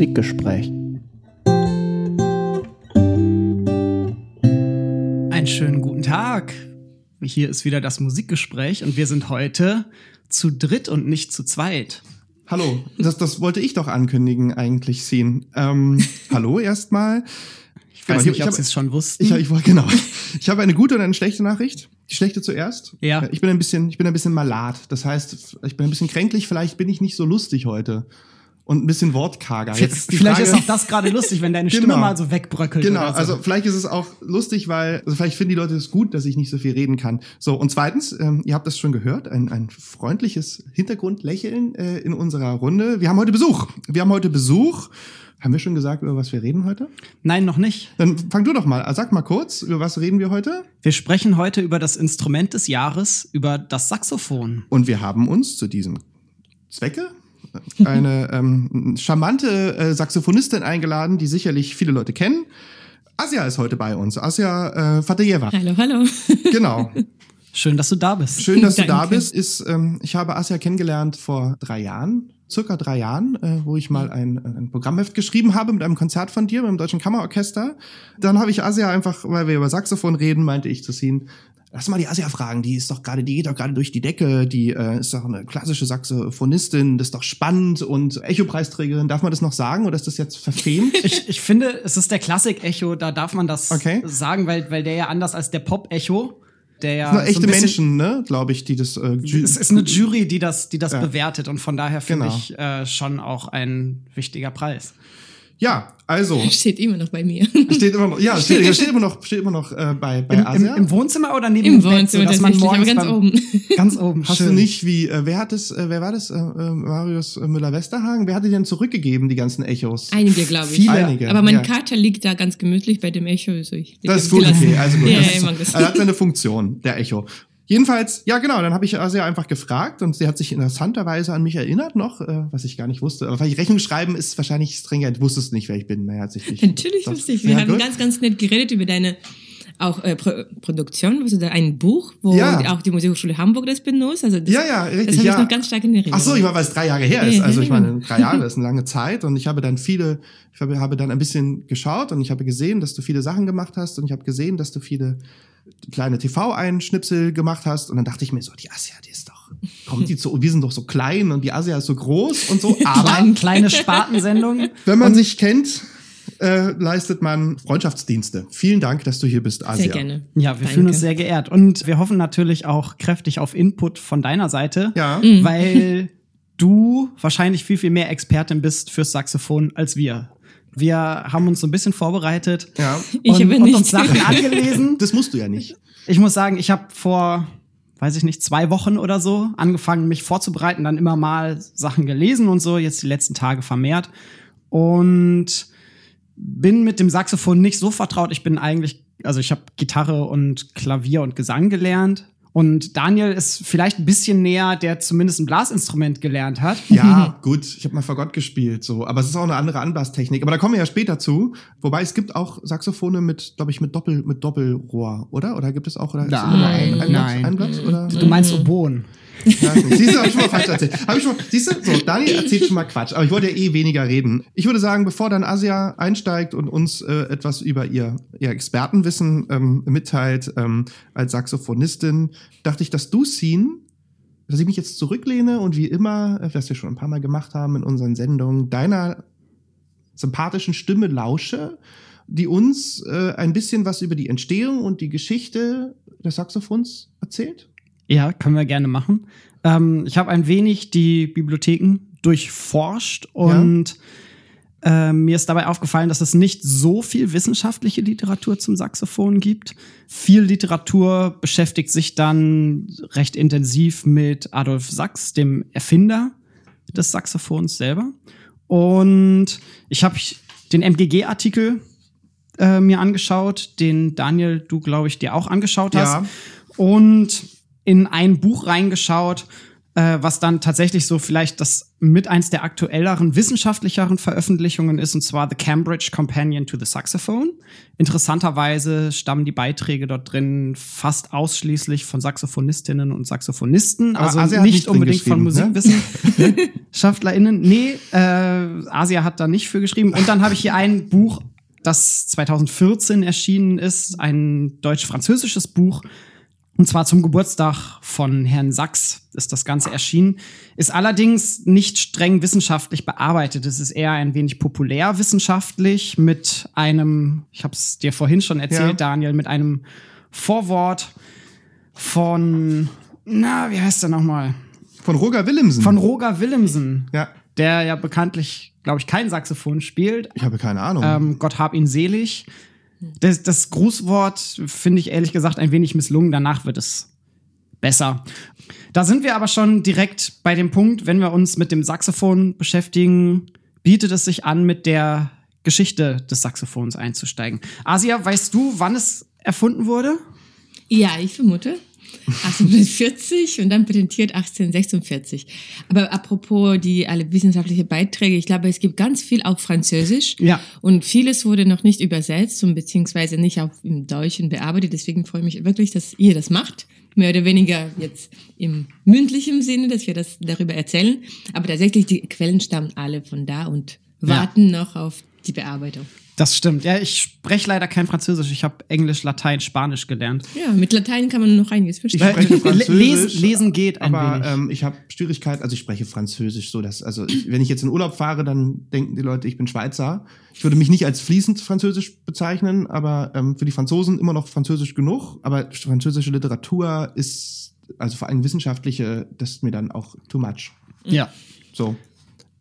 Musikgespräch. Einen schönen guten Tag. Hier ist wieder das Musikgespräch und wir sind heute zu dritt und nicht zu zweit. Hallo, das, das wollte ich doch ankündigen eigentlich, Scene. Ähm, hallo erstmal. Ich weiß Genau, nicht, ob Sie es schon wussten. Ich, ich, wollte- genau. Ich habe eine gute und eine schlechte Nachricht. Die schlechte zuerst. Ja. Ich bin ein bisschen, ich bin ein bisschen malat. Das heißt, ich bin ein bisschen kränklich. Vielleicht bin ich nicht so lustig heute und ein bisschen wortkarger. Jetzt ist Vielleicht Frage- ist auch das gerade lustig, wenn deine Stimme Genau. mal so wegbröckelt. Genau, so. also vielleicht ist es auch lustig, weil, also vielleicht finden die Leute es gut, dass ich nicht so viel reden kann. So, und zweitens, ähm, ihr habt das schon gehört, ein, ein freundliches Hintergrundlächeln äh, in unserer Runde. Wir haben heute Besuch. Wir haben heute Besuch. Haben wir schon gesagt, über was wir reden heute? Nein, noch nicht. Dann fang du doch mal. Sag mal kurz, über was reden wir heute? Wir sprechen heute über das Instrument des Jahres, über das Saxophon. Und wir haben uns zu diesem Zwecke eine ähm, charmante äh, Saxophonistin eingeladen, die sicherlich viele Leute kennen. Asia ist heute bei uns. Asia äh, Fatejeva. Hallo, hallo. Genau. Schön, dass du da bist. Schön, dass du da bist. Ist, ähm, ich habe Asia kennengelernt vor drei Jahren, circa drei Jahren, äh, wo ich mal ein, ein Programmheft geschrieben habe mit einem Konzert von dir, mit dem Deutschen Kammerorchester. Dann habe ich Asia einfach, weil wir über Saxophon reden, meinte ich zu ziehen. Lass mal die Asia fragen, die ist doch gerade, die geht doch gerade durch die Decke, die äh, ist doch eine klassische Saxophonistin, das ist doch spannend und Echo-Preisträgerin. Darf man das noch sagen oder ist das jetzt verfemt? Ich, ich finde, es ist der Klassik-Echo, da darf man das Okay. sagen, weil, weil der ja anders als der Pop-Echo, der ja. Das sind so echte ein bisschen- Menschen, ne, glaube ich, die das. Äh, Es ist eine Jury, die das, die das Ja. bewertet und von daher finde Genau. ich äh, schon auch ein wichtiger Preis. Ja, also Steht immer noch bei mir. steht immer noch, ja, steht, steht immer noch, steht immer noch äh, bei bei Im, im, Asia. Im Wohnzimmer oder neben Im dem Bett, Wohnzimmer sodass man morgens aber ganz beim- oben. Ganz oben. Hast schön. du nicht wie, äh, wer hat es, äh, wer war das? Äh, äh, Marius Müller-Westerhagen? Wer hat die denn zurückgegeben, die ganzen Echos? Einige, glaube ich. Viele. Einige. Aber mein ja. Kater liegt da ganz gemütlich bei dem Echo. Also ich Das ist gut, gelassen. okay, also gut. Ja, das ja, ist, das. Er hat seine Funktion, der Echo. Jedenfalls, ja genau, dann habe ich Asia einfach gefragt und sie hat sich interessanterweise an mich erinnert noch, äh, was ich gar nicht wusste. Aber vielleicht Rechnung schreiben ist wahrscheinlich stringent. Du wusstest nicht, wer ich bin, mehr als ich nicht. Natürlich lustig. ja, Wir haben gut. ganz, ganz nett geredet über deine auch äh, Pro Produktion, also da ein Buch, wo Ja. auch die Musikhochschule Hamburg das benutzt. Also das, Ja, ja, richtig, Das habe ja. ich noch ganz stark in Erinnerung. Ach so, ich war, weil es drei Jahre her ist. Also ich meine, drei Jahre ist eine lange Zeit und ich habe dann viele, ich habe, habe dann ein bisschen geschaut und ich habe gesehen, dass du viele Sachen gemacht hast und ich habe gesehen, dass du viele kleine TV-Einschnipsel gemacht hast und dann dachte ich mir so, die Asia, die ist doch, kommt die zu, wir sind doch so klein und die Asia ist so groß und so, aber Kleine, kleine Spartensendung. wenn man sich kennt, äh, leistet man Freundschaftsdienste. Vielen Dank, dass du hier bist, Asia. Sehr gerne. Ja, wir Danke. fühlen uns sehr geehrt. Und wir hoffen natürlich auch kräftig auf Input von deiner Seite, Ja. Mhm. weil du wahrscheinlich viel, viel mehr Expertin bist fürs Saxophon als wir. Wir haben uns so ein bisschen vorbereitet Ja. Ich und, aber und nicht. uns Sachen angelesen. Das musst du ja nicht. Ich muss sagen, ich habe vor, weiß ich nicht, zwei Wochen oder so angefangen, mich vorzubereiten, dann immer mal Sachen gelesen und so, jetzt die letzten Tage vermehrt. Und bin mit dem Saxophon nicht so vertraut. Ich bin eigentlich, also ich habe Gitarre und Klavier und Gesang gelernt. Und Daniel ist vielleicht ein bisschen näher, der zumindest ein Blasinstrument gelernt hat. Ja, gut, ich habe mal Fagott gespielt, so, aber es ist auch eine andere Anblasstechnik. Aber da kommen wir ja später zu. Wobei es gibt auch Saxophone mit, glaube ich, mit Doppel, mit Doppelrohr, oder? Oder gibt es auch oder Nein, ein, ein, nein. ein Blatt, oder? Du meinst Oboen. Siehst du, hab ich schon mal falsch erzählt. Hab ich schon, siehst du, so, Daniel erzählt schon mal Quatsch, aber ich wollte ja eh weniger reden. Ich würde sagen, bevor dann Asia einsteigt und uns äh, etwas über ihr, ihr Expertenwissen ähm, mitteilt ähm, als Saxophonistin, dachte ich, dass du, Scene, dass ich mich jetzt zurücklehne und wie immer, äh, was wir schon ein paar Mal gemacht haben in unseren Sendungen, deiner sympathischen Stimme lausche, die uns äh, ein bisschen was über die Entstehung und die Geschichte des Saxophons erzählt. Ja, können wir gerne machen. Ähm, ich habe ein wenig die Bibliotheken durchforscht und äh, mir ist dabei aufgefallen, dass es nicht so viel wissenschaftliche Literatur zum Saxophon gibt. Viel Literatur beschäftigt sich dann recht intensiv mit Adolf Sachs, dem Erfinder des Saxophons selber. Und ich habe den MGG-Artikel äh, mir angeschaut, den Daniel, du glaube ich, dir auch angeschaut hast. Ja. Und in ein Buch reingeschaut, äh, was dann tatsächlich so vielleicht das mit eins der aktuelleren, wissenschaftlicheren Veröffentlichungen ist, und zwar The Cambridge Companion to the Saxophone. Interessanterweise stammen die Beiträge dort drin fast ausschließlich von Saxophonistinnen und Saxophonisten, Aber also nicht nicht unbedingt von ne? MusikwissenschaftlerInnen. Nee, äh, Asia hat da nicht für geschrieben. Und dann habe ich hier ein Buch, das 2014 erschienen ist, ein deutsch-französisches Buch, und zwar zum Geburtstag von Herrn Sachs ist das Ganze erschienen. Ist allerdings nicht streng wissenschaftlich bearbeitet. Es ist eher ein wenig populärwissenschaftlich mit einem, ich habe es dir vorhin schon erzählt, Ja. Daniel, mit einem Vorwort von, na, wie heißt der nochmal? Von Roger Willemsen. Von Roger Willemsen, ja, der ja bekanntlich, glaube ich, kein Saxophon spielt. ich habe keine Ahnung. Ähm, Gott hab ihn selig. Das, das Grußwort finde ich ehrlich gesagt ein wenig misslungen. Danach wird es besser. Da sind wir aber schon direkt bei dem Punkt, wenn wir uns mit dem Saxophon beschäftigen, bietet es sich an, mit der Geschichte des Saxophons einzusteigen. Asia, weißt du, wann es erfunden wurde? Ja, ich vermute. 1840 und dann patentiert 1846. Aber apropos die alle wissenschaftlichen Beiträge, ich glaube, es gibt ganz viel auf Französisch. Ja. Und vieles wurde noch nicht übersetzt und beziehungsweise nicht auf im Deutschen bearbeitet. Deswegen freue ich mich wirklich, dass ihr das macht. Mehr oder weniger jetzt im mündlichen Sinne, dass wir das darüber erzählen. Aber tatsächlich, die Quellen stammen alle von da und warten noch auf die Bearbeitung. Das stimmt. Ja, ich spreche leider kein Französisch. Ich habe Englisch, Latein, Spanisch gelernt. Ja, mit Latein kann man noch einiges ich verstehen. spreche Le- Französisch. lesen- lesen geht ein aber wenig. ähm, ich habe Schwierigkeit, also ich spreche Französisch so, dass, also ich, wenn ich jetzt in Urlaub fahre, dann denken die Leute, ich bin Schweizer. Ich würde mich nicht als fließend Französisch bezeichnen, aber ähm, für die Franzosen immer noch Französisch genug. Aber französische Literatur ist, also vor allem wissenschaftliche, das ist mir dann auch too much. Ja. So.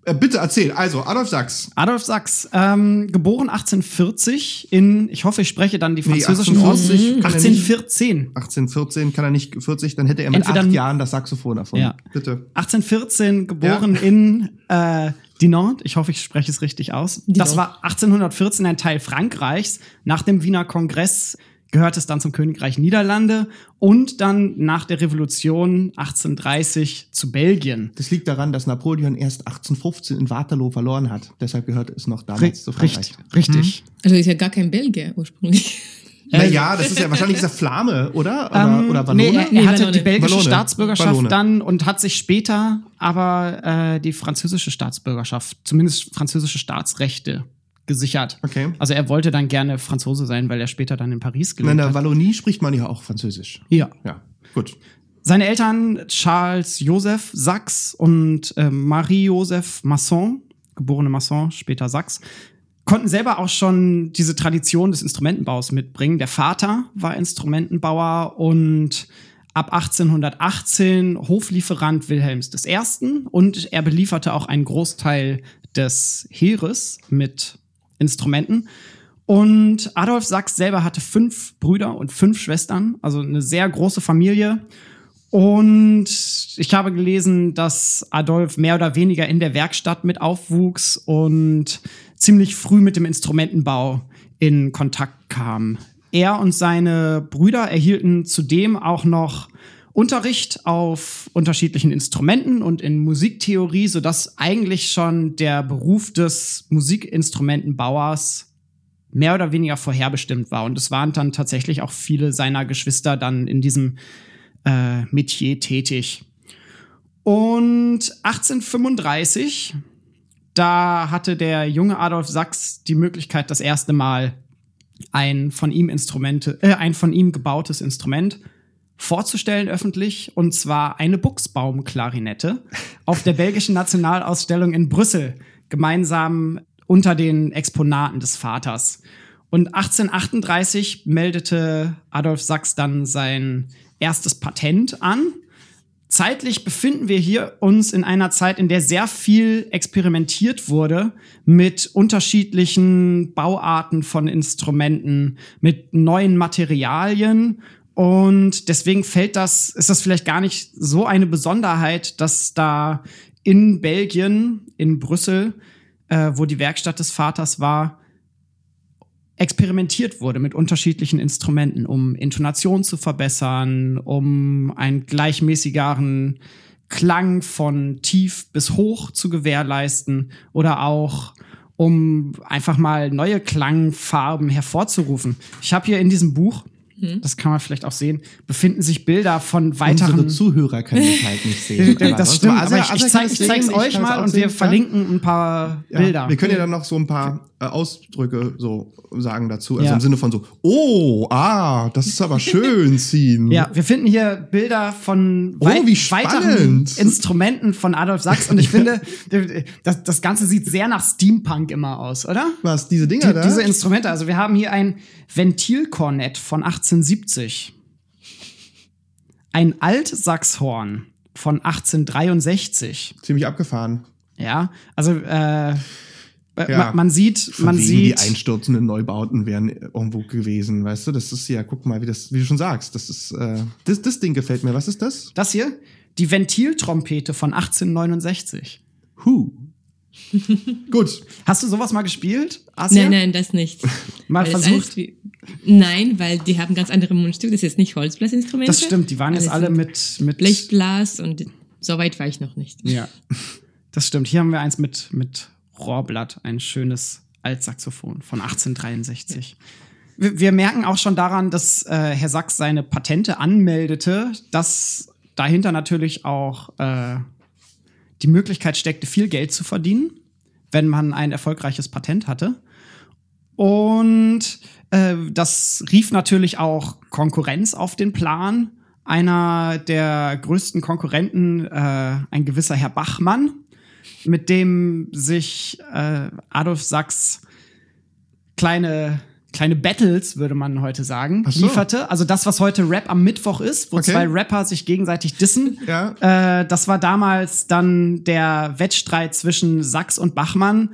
Äh, bitte erzähl. Also, Adolf Sachs. Adolf Sachs, ähm, geboren 1840 in, ich hoffe, ich spreche dann die Nee, französischen 1840 Orte. kann er nicht. 1814. 1814 kann er nicht 40, dann hätte er mit Entweder- acht Jahren das Saxophon erfunden. Ja. Bitte. 1814 geboren in äh, Dinant. Ich hoffe, ich spreche es richtig aus. Das Dinant. war 1814 ein Teil Frankreichs. Nach dem Wiener Kongress gehört es dann zum Königreich Niederlande und dann nach der Revolution 1830 zu Belgien. Das liegt daran, dass Napoleon erst 1815 in Waterloo verloren hat. Deshalb gehört es noch damals Ri- zu Frankreich. Richtig, richtig. Also ist ja gar kein Belgier ursprünglich. Naja, das ist ja wahrscheinlich dieser Flame, oder? Oder, Ähm, oder nee, Wallone? er, er Nee, hatte Wallone. die belgische Wallone. Staatsbürgerschaft Wallone. dann und hat sich später aber äh, die französische Staatsbürgerschaft, zumindest französische Staatsrechte gesichert. Okay. Also er wollte dann gerne Franzose sein, weil er später dann in Paris In gelebt der hat. Wallonie spricht man ja auch Französisch. Ja. Ja, gut. Seine Eltern Charles Joseph Sachs und äh, Marie-Joseph Masson, geborene Masson, später Sachs, konnten selber auch schon diese Tradition des Instrumentenbaus mitbringen. Der Vater war Instrumentenbauer und ab 1818 Hoflieferant Wilhelms I. Und er belieferte auch einen Großteil des Heeres mit Instrumenten. Und Adolf Sachs selber hatte fünf Brüder und fünf Schwestern, also eine sehr große Familie. Und ich habe gelesen, dass Adolf mehr oder weniger in der Werkstatt mit aufwuchs und ziemlich früh mit dem Instrumentenbau in Kontakt kam. Er und seine Brüder erhielten zudem auch noch Unterricht auf unterschiedlichen Instrumenten und in Musiktheorie, sodass eigentlich schon der Beruf des Musikinstrumentenbauers mehr oder weniger vorherbestimmt war. Und es waren dann tatsächlich auch viele seiner Geschwister dann in diesem äh, Metier tätig. Und 1835, da hatte der junge Adolf Sachs die Möglichkeit, das erste Mal ein von ihm Instrumente, äh, ein von ihm gebautes Instrument vorzustellen öffentlich, und zwar eine Buchsbaumklarinette auf der belgischen Nationalausstellung in Brüssel, gemeinsam unter den Exponaten des Vaters. Und 1838 meldete Adolf Sachs dann sein erstes Patent an. Zeitlich befinden wir hier uns in einer Zeit, in der sehr viel experimentiert wurde mit unterschiedlichen Bauarten von Instrumenten, mit neuen Materialien. Und deswegen fällt das, ist das vielleicht gar nicht so eine Besonderheit, dass da in Belgien, in Brüssel, äh, wo die Werkstatt des Vaters war, experimentiert wurde mit unterschiedlichen Instrumenten, um Intonation zu verbessern, um einen gleichmäßigeren Klang von tief bis hoch zu gewährleisten oder auch um einfach mal neue Klangfarben hervorzurufen. Ich habe hier in diesem Buch das kann man vielleicht auch sehen, befinden sich Bilder von weiteren. Unsere Zuhörer können das halt nicht sehen. das stimmt, aber ich, ich, zeig, ich zeig's euch mal und wir verlinken ein paar ja, Bilder. Wir können ja dann noch so ein paar äh, Ausdrücke so sagen dazu. Also ja. im Sinne von so, oh, ah, das ist aber schön ziehen. ja, wir finden hier Bilder von oh, wei weiteren Instrumenten von Adolf Sachs und ich finde, das, das Ganze sieht sehr nach Steampunk immer aus, oder? Was, diese Dinger Die, da? Diese Instrumente. Also wir haben hier ein Ventilkornett von 1870. Ein Altsaxhorn von 1863. Ziemlich abgefahren. Ja, also äh, ja. Man, man, sieht, man sieht. Die einstürzenden Neubauten wären irgendwo gewesen, weißt du? Das ist ja, guck mal, wie das, wie du schon sagst, das ist, äh, das, das Ding gefällt mir. Was ist das? Das hier? Die Ventiltrompete von 1869. Huh. Gut. Hast du sowas mal gespielt? Asia? Nein, nein, das nicht. mal weil versucht? Wie, nein, weil die haben ganz andere Mundstücke. Das ist jetzt nicht Holzblasinstrumente. Das stimmt, die waren jetzt alle mit, mit Blechblas und so weit war ich noch nicht. Ja. Das stimmt. Hier haben wir eins mit, mit Rohrblatt, ein schönes Altsaxophon von 1863. Wir, wir merken auch schon daran, dass äh, Herr Sachs seine Patente anmeldete, dass dahinter natürlich auch äh, die Möglichkeit steckte, viel Geld zu verdienen, wenn man ein erfolgreiches Patent hatte. Und äh, das rief natürlich auch Konkurrenz auf den Plan. Einer der größten Konkurrenten, äh, ein gewisser Herr Bachmann, mit dem sich äh, Adolf Sachs kleine kleine Battles, würde man heute sagen, so. lieferte. Also das, was heute Rap am Mittwoch ist, wo Okay. zwei Rapper sich gegenseitig dissen. Ja. Äh, das war damals dann der Wettstreit zwischen Sachs und Bachmann.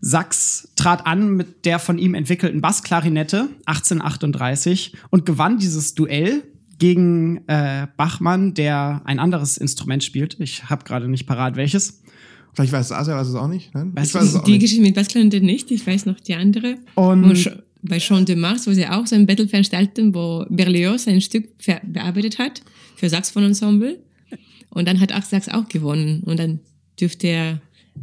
Sachs trat an mit der von ihm entwickelten Bassklarinette 1838 und gewann dieses Duell gegen äh, Bachmann, der ein anderes Instrument spielt. Ich habe gerade nicht parat welches. Vielleicht weiß Asia weiß es auch nicht. Nein? Weißt ich weiß es auch Die nicht. Geschichte mit Bassklarinette nicht, ich weiß noch die andere. Und- bei Jean de Mars, wo sie auch so ein Battle veranstalten, wo Berlioz ein Stück ver- bearbeitet hat für Saxophonensemble. Und dann hat auch Sax auch gewonnen. Und dann dürfte er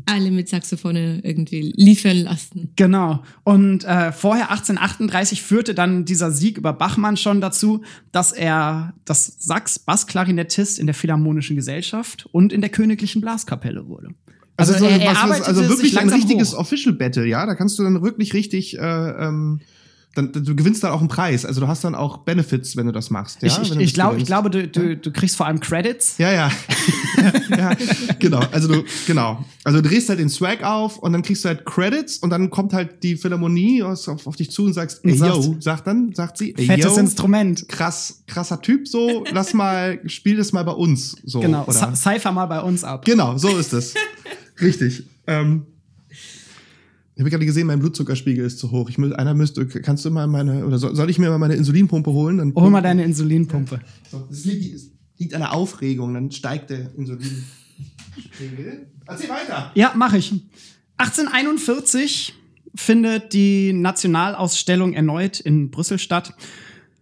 alle mit Saxophone irgendwie liefern lassen. Genau. Und äh, vorher 1838 führte dann dieser Sieg über Bachmann schon dazu, dass er das Sachs Bassklarinettist in der Philharmonischen Gesellschaft und in der Königlichen Blaskapelle wurde. Also, so, er, er was, also wirklich ein richtiges hoch. Official Battle, ja? Da kannst du dann wirklich richtig, äh, ähm, dann, du gewinnst dann auch einen Preis. Also du hast dann auch Benefits, wenn du das machst. Ja? Ich, ich, ich, glaub, ich glaube, du, du, du kriegst vor allem Credits. Ja, ja. ja, genau. Also du, genau. Also du drehst halt den Swag auf und dann kriegst du halt Credits und dann kommt halt die Philharmonie auf, auf dich zu und sagst, ey, yo, sagt dann, sagt sie, ey, Fettes yo, Instrument. krass, krasser Typ, so, lass mal, spiel das mal bei uns, so. Genau. Oder? Cy- Cypher mal bei uns ab. Genau, so ist es. Richtig. Ähm, ich habe gerade gesehen, mein Blutzuckerspiegel ist zu hoch. Ich mü- einer müsste, kannst du mal meine, oder soll, soll ich mir mal meine Insulinpumpe holen? Dann Hol mal deine Insulinpumpe. So, das liegt, es liegt an der Aufregung, dann steigt der Insulinspiegel. Erzähl weiter. Ja, mache ich. 1841 findet die Nationalausstellung erneut in Brüssel statt.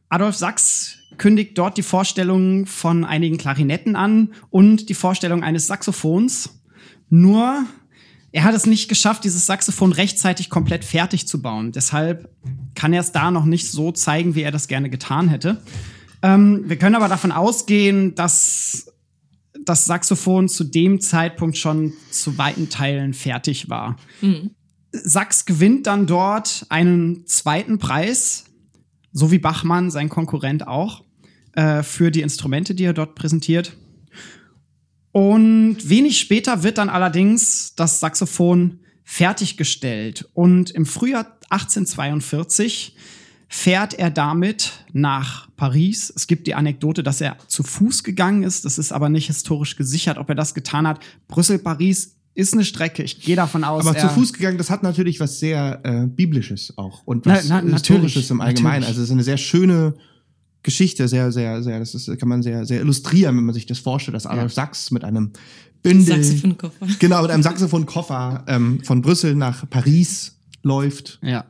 Adolf Sachs kündigt dort die Vorstellung von einigen Klarinetten an und die Vorstellung eines Saxophons. Nur, er hat es nicht geschafft, dieses Saxophon rechtzeitig komplett fertig zu bauen. Deshalb kann er es da noch nicht so zeigen, wie er das gerne getan hätte. Ähm, wir können aber davon ausgehen, dass das Saxophon zu dem Zeitpunkt schon zu weiten Teilen fertig war. Sachs gewinnt dann dort einen zweiten Preis, so wie Bachmann, sein Konkurrent auch, äh, für die Instrumente, die er dort präsentiert. Und wenig später wird dann allerdings das Saxophon fertiggestellt. Und im Frühjahr 1842 fährt er damit nach Paris. Es gibt die Anekdote, dass er zu Fuß gegangen ist. Das ist aber nicht historisch gesichert, ob er das getan hat. Brüssel-Paris ist eine Strecke. Ich gehe davon aus. Aber er, zu Fuß gegangen, das hat natürlich was sehr äh, Biblisches auch und was Na- na- Historisches im Allgemeinen. natürlich. Also es ist eine sehr schöne Geschichte, sehr, sehr, sehr, das ist, kann man sehr, sehr illustrieren, wenn man sich das vorstellt, dass Adolf Sachs mit einem Bündel, Saxophonkoffer. genau, mit einem Saxophonkoffer ähm, von Brüssel nach Paris läuft. Ja.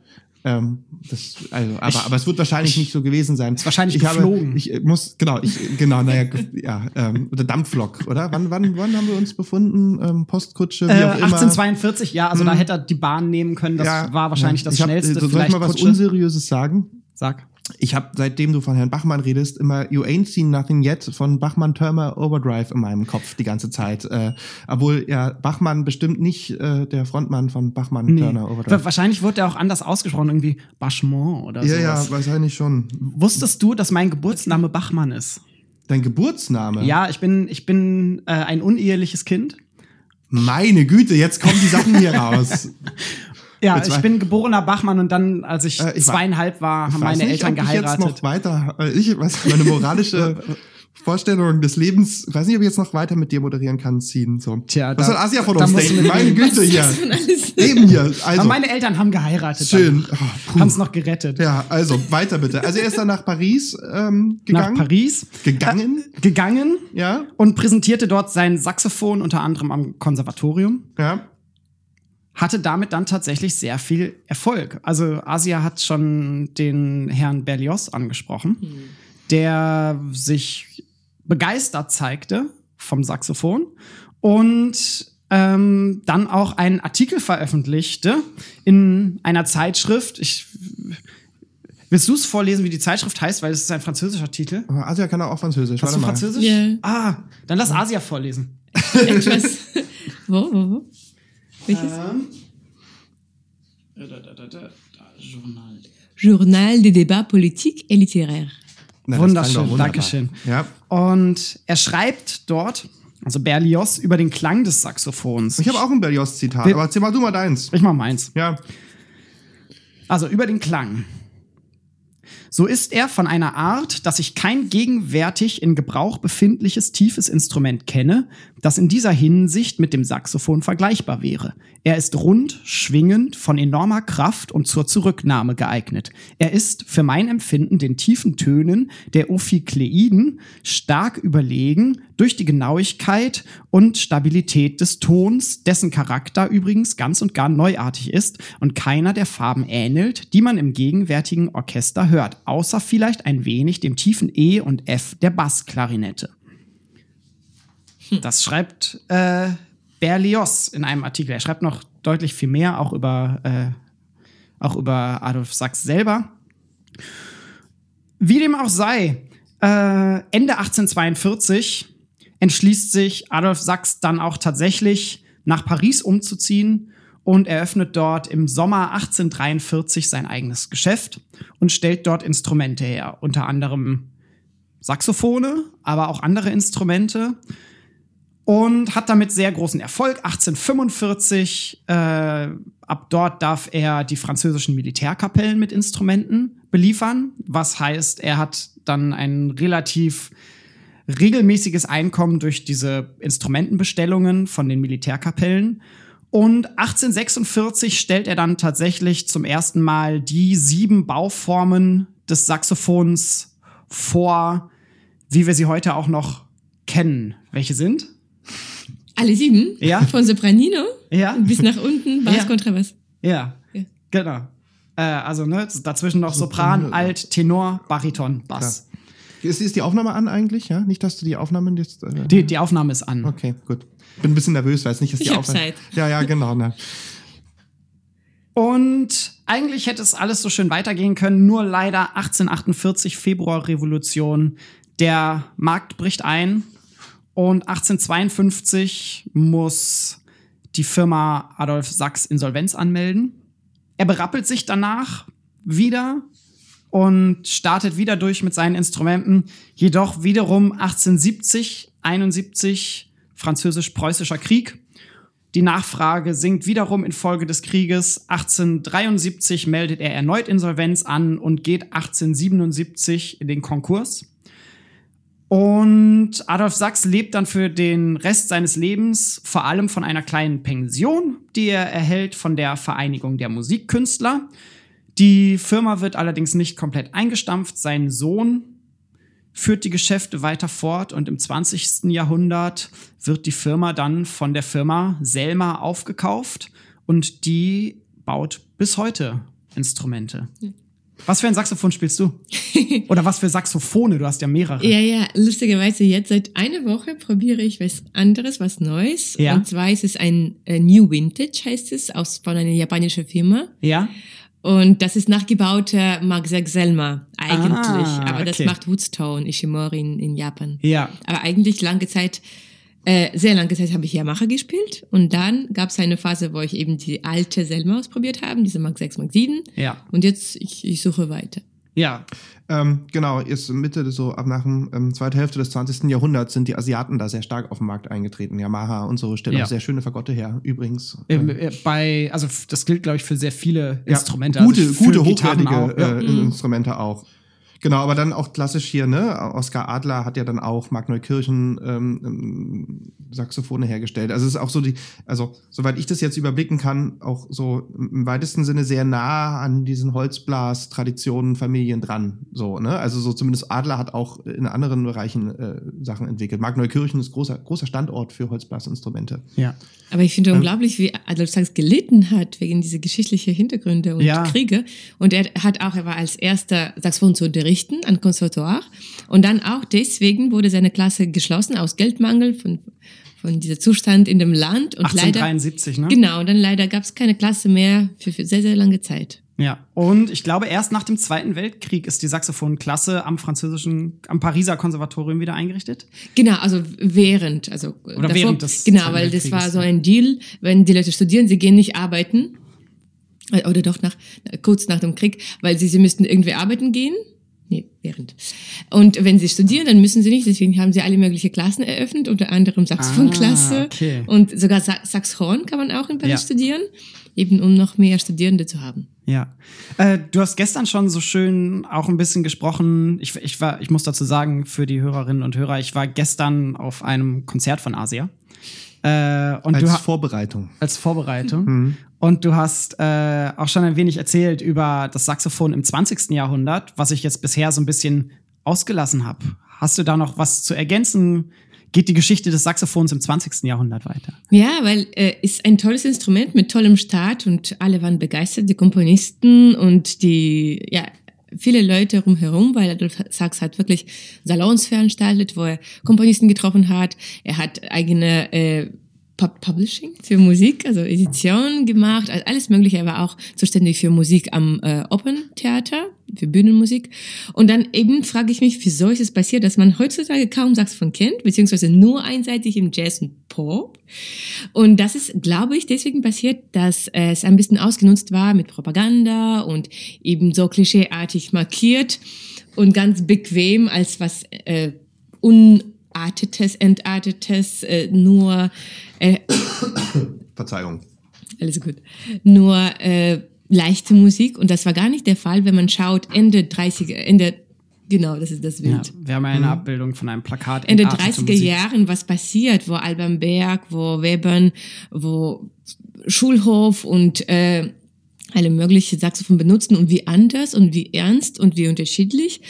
Ähm, das, also, aber, aber es wird wahrscheinlich nicht so gewesen sein. Ist wahrscheinlich ich geflogen. Habe, ich muss, genau, ich, genau, naja, ja, ähm, oder Dampflok, oder? Wann, wann, wann haben wir uns befunden? Ähm, Postkutsche, wie Äh, auch immer. 1842, ja, also da hätte er die Bahn nehmen können. Das Ja, war wahrscheinlich ja. das ich hab, schnellste. äh, Soll ich vielleicht mal was. Unseriöses sagen? Sag. Ich habe, seitdem du von Herrn Bachmann redest, immer You Ain't Seen Nothing Yet von Bachmann Turmer Overdrive in meinem Kopf die ganze Zeit. Äh, obwohl ja Bachmann bestimmt nicht äh, der Frontmann von Bachmann Nee. Turner Overdrive. Wahrscheinlich wurde er auch anders ausgesprochen, irgendwie Bachemont oder Ja, ja, sowas. wahrscheinlich schon. Wusstest du, dass mein Geburtsname Bachmann ist? Dein Geburtsname? Ja, ich bin, ich bin äh, ein uneheliches Kind. Meine Güte, jetzt kommen die Sachen hier raus. Ja, ich bin geborener Bachmann und dann, als ich, Äh, ich zweieinhalb war, haben weiß meine nicht, Eltern ob ich jetzt geheiratet. noch weiter, äh, ich weiß, meine moralische Vorstellung des Lebens, ich weiß nicht, ob ich jetzt noch weiter mit dir moderieren kann, ziehen. So. Tja, Was da- soll Asia von uns denken? Meine Güte hier. Eben hier. Aber Also, meine Eltern haben geheiratet. schön. Oh, puh. Haben es noch gerettet. Ja, also weiter bitte. Also er ist dann nach Paris ähm, Nach gegangen. Paris Gegangen, gegangen ja, und präsentierte dort sein Saxophon unter anderem am Konservatorium. ja. Hatte damit dann tatsächlich sehr viel Erfolg. Also Asia hat schon den Herrn Berlioz angesprochen, der sich begeistert zeigte vom Saxophon und ähm, dann auch einen Artikel veröffentlichte in einer Zeitschrift. Ich Willst du es vorlesen, wie die Zeitschrift heißt, weil es ist ein französischer Titel? Aber Asia kann auch Französisch. Hast Warte du mal. Französisch? Ja. Ah, dann lass Asia vorlesen. Etwas. wo, wo, wo? Welches? Ähm. Journal. Journal des débats politiques et littéraires. Na, Wunderschön, wunderbar. Dankeschön. Ja. Und er schreibt dort, also Berlioz, über den Klang des Saxophons. Ich habe auch ein Berlioz-Zitat, aber erzähl mal du mal deins. Ich mach meins. Ja. Also über den Klang. So ist er von einer Art, dass ich kein gegenwärtig in Gebrauch befindliches tiefes Instrument kenne, das in dieser Hinsicht mit dem Saxophon vergleichbar wäre. Er ist rund, schwingend, von enormer Kraft und zur Zurücknahme geeignet. Er ist für mein Empfinden den tiefen Tönen der Ophikleiden stark überlegen durch die Genauigkeit und Stabilität des Tons, dessen Charakter übrigens ganz und gar neuartig ist und keiner der Farben ähnelt, die man im gegenwärtigen Orchester hört, außer vielleicht ein wenig dem tiefen E und F der Bassklarinette. Das schreibt äh, Berlioz in einem Artikel. Er schreibt noch deutlich viel mehr, auch über, äh, auch über Adolf Sachs selber. Wie dem auch sei, äh, Ende 1842 entschließt sich Adolf Sachs dann auch tatsächlich nach Paris umzuziehen und eröffnet dort im Sommer 1843 sein eigenes Geschäft und stellt dort Instrumente her, unter anderem Saxophone, aber auch andere Instrumente und hat damit sehr großen Erfolg. 1845, äh, ab dort darf er die französischen Militärkapellen mit Instrumenten beliefern, was heißt, er hat dann ein relativ regelmäßiges Einkommen durch diese Instrumentenbestellungen von den Militärkapellen. Und 1846 stellt er dann tatsächlich zum ersten Mal die sieben Bauformen des Saxophons vor, wie wir sie heute auch noch kennen. Welche sind? Alle sieben? Ja. Von Sopranino Ja. bis nach unten, Bass, Ja. Kontrabass. Ja, Ja. genau. Äh, also ne, dazwischen noch Sopran, Alt, Tenor, Bariton, Bass. Ist, ist die Aufnahme an eigentlich? Ja, nicht, dass du die Aufnahmen jetzt. Äh, Die, die Aufnahme ist an. okay, gut. Bin ein bisschen nervös, weiß nicht, dass die Ich Aufnahme. Zeit. Ja, ja, genau. Ne. Und eigentlich hätte es alles so schön weitergehen können, nur leider 1848 Februarrevolution. Der Markt bricht ein und 1852 muss die Firma Adolf Sachs Insolvenz anmelden. Er berappelt sich danach wieder und startet wieder durch mit seinen Instrumenten. Jedoch wiederum 1870, 71 französisch-preußischer Krieg. Die Nachfrage sinkt wiederum infolge des Krieges. 1873 meldet er erneut Insolvenz an und geht 1877 in den Konkurs. Und Adolf Sachs lebt dann für den Rest seines Lebens vor allem von einer kleinen Pension, die er erhält von der Vereinigung der Musikkünstler. Die Firma wird allerdings nicht komplett eingestampft. Sein Sohn führt die Geschäfte weiter fort und im 20. Jahrhundert wird die Firma dann von der Firma Selma aufgekauft und die baut bis heute Instrumente. Was für ein Saxophon spielst du? Oder was für Saxophone? Du hast ja mehrere. Ja, ja, lustigerweise jetzt seit einer Woche probiere ich was anderes, was Neues. Ja. Und zwar ist es ein äh, New Vintage, heißt es, aus von einer japanischen Firma. Ja? Und das ist nachgebauter Mark Selma eigentlich. Ah, Aber das okay. macht Woodstone Ishimori in, in Japan. Ja. Aber eigentlich lange Zeit, äh, sehr lange Zeit habe ich Yamaha gespielt. Und dann gab es eine Phase, wo ich eben die alte Selma ausprobiert habe, diese Mark 6, Mark 7. Ja. Und jetzt, ich, ich suche weiter. Ja. Ähm, genau, ist Mitte, so ab nach dem ähm, zweiten Hälfte des 20. Jahrhunderts sind die Asiaten da sehr stark auf den Markt eingetreten. Yamaha und so stellen Ja. auch sehr schöne Fagotte her, übrigens. Ähm, äh, bei, also das gilt, glaube ich, für sehr viele Ja, Instrumente. Gute, also gute hochwertige auch, äh, Instrumente auch. Genau, aber dann auch klassisch hier, ne? Oskar Adler hat ja dann auch Mark Neukirchen ähm, ähm, Saxophone hergestellt. Also es ist auch so die, also soweit ich das jetzt überblicken kann, auch so im weitesten Sinne sehr nah an diesen Holzblas-Traditionen, Familien dran. So, ne? Also so zumindest Adler hat auch in anderen Bereichen äh, Sachen entwickelt. Mark Neukirchen ist großer, großer Standort für Holzblasinstrumente. ja. Aber ich finde unglaublich, wie Adolf Sachs gelitten hat wegen dieser geschichtlichen Hintergründe und Ja. Kriege. Und er hat auch, er war als erster Saxophon zu unterrichten an Konservatoire. Und dann auch deswegen wurde seine Klasse geschlossen aus Geldmangel von, von dieser Zustand in dem Land. Und leider, 1873, ne? genau, und dann leider gab es keine Klasse mehr für, für sehr, sehr lange Zeit. Ja. Und ich glaube, erst nach dem Zweiten Weltkrieg ist die Saxophonklasse am französischen, am Pariser Konservatorium wieder eingerichtet. Genau, also während, also Oder während des genau, weil das war so ein Deal, wenn die Leute studieren, sie gehen nicht arbeiten äh, oder doch nach kurz nach dem Krieg, weil sie sie müssten irgendwie arbeiten gehen. Nee, während. Und wenn sie studieren, dann müssen sie nicht. Deswegen haben sie alle möglichen Klassen eröffnet, unter anderem Saxophonklasse. Ah, okay. Und sogar Sa Saxhorn kann man auch in Paris Ja. studieren, eben um noch mehr Studierende zu haben. Ja. Äh, du hast gestern schon so schön auch ein bisschen gesprochen. Ich, ich war, ich muss dazu sagen, für die Hörerinnen und Hörer, ich war gestern auf einem Konzert von Asia. Äh, und Als du Vorbereitung. als Vorbereitung. Und du hast äh, auch schon ein wenig erzählt über das Saxophon im 20. Jahrhundert, was ich jetzt bisher so ein bisschen ausgelassen habe. Hast du da noch was zu ergänzen? Geht die Geschichte des Saxophons im 20. Jahrhundert weiter? Ja, weil äh, ist ein tolles Instrument mit tollem Start und alle waren begeistert, die Komponisten und die, ja, viele Leute rumherum, weil Adolf Sachs hat wirklich Salons veranstaltet, wo er Komponisten getroffen hat. Er hat eigene äh, Publishing für Musik, also Edition gemacht, also alles Mögliche. Er war auch zuständig für Musik am äh, Open Theater, für Bühnenmusik. Und dann eben frage ich mich, wieso ist es passiert, dass man heutzutage kaum Saxophon kennt, beziehungsweise nur einseitig im Jazz und Pop. Und das ist, glaube ich, deswegen passiert, dass es ein bisschen ausgenutzt war mit Propaganda und eben so klischeeartig markiert und ganz bequem als was äh, unartetes, entartetes, äh, nur äh, Verzeihung. alles gut. Nur äh, leichte Musik und das war gar nicht der Fall, wenn man schaut, Ende 30er, Ende, genau, das ist das Ja, Bild. wir haben ja eine Abbildung von einem Plakat. Ende entartete 30er Musik. Jahren was passiert, wo Alban Berg, wo Webern, wo Schulhof und äh, alle möglichen Saxophon benutzen und wie anders und wie ernst und wie unterschiedlich.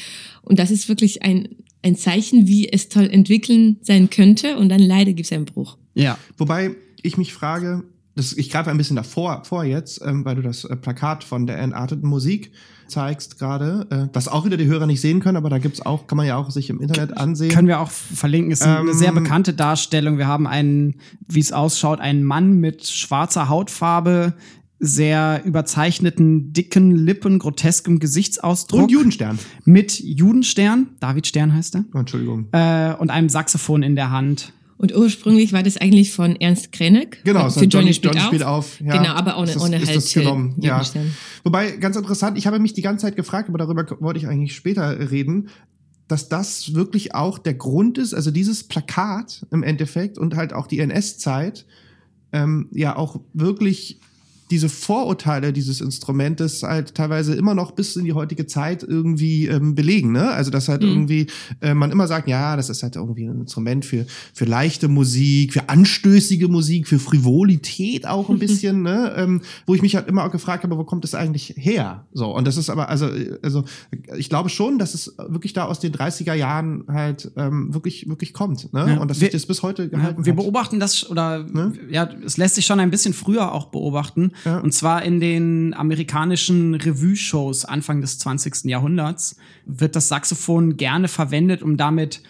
Und das ist wirklich ein, ein Zeichen, wie es toll entwickeln sein könnte und dann leider gibt es einen Bruch. Ja. Wobei ich mich frage, das, ich greife ein bisschen davor vor jetzt, ähm, weil du das äh, Plakat von der entarteten Musik zeigst gerade, äh, was auch wieder die Hörer nicht sehen können, aber da gibt's auch, kann man ja auch sich im Internet ansehen. Können wir auch verlinken. Ist eine Ähm, sehr bekannte Darstellung. Wir haben einen, wie es ausschaut, einen Mann mit schwarzer Hautfarbe, sehr überzeichneten, dicken Lippen, groteskem Gesichtsausdruck. Und Judenstern. Mit Judenstern, David Stern heißt er, Oh, Entschuldigung. äh, und einem Saxophon in der Hand. Und ursprünglich war das eigentlich von Ernst Krenek. Genau, für so Johnny, spielt, auf. spielt auf. Ja. Genau, aber ohne, Ist das- ohne ist halt das genommen, ja. Wobei, ganz interessant, ich habe mich die ganze Zeit gefragt, aber darüber wollte ich eigentlich später reden, dass das wirklich auch der Grund ist, also dieses Plakat im Endeffekt und halt auch die NS-Zeit, ähm, ja auch wirklich diese Vorurteile dieses Instrumentes halt teilweise immer noch bis in die heutige Zeit irgendwie ähm, belegen, ne? Also dass halt Mhm. irgendwie äh, man immer sagt, ja, das ist halt irgendwie ein Instrument für für leichte Musik, für anstößige Musik, für Frivolität auch ein bisschen, ne? Ähm, wo ich mich halt immer auch gefragt habe, wo kommt das eigentlich her? So und das ist aber also also ich glaube schon, dass es wirklich da aus den 30er Jahren halt ähm, wirklich wirklich kommt, ne? Ja. Und dass Wir- sich das bis heute Ja, gehalten wir hat. beobachten das oder Ne? ja, es lässt sich schon ein bisschen früher auch beobachten. Ja. Und zwar in den amerikanischen Revue-Shows Anfang des 20. Jahrhunderts wird das Saxophon gerne verwendet, um damit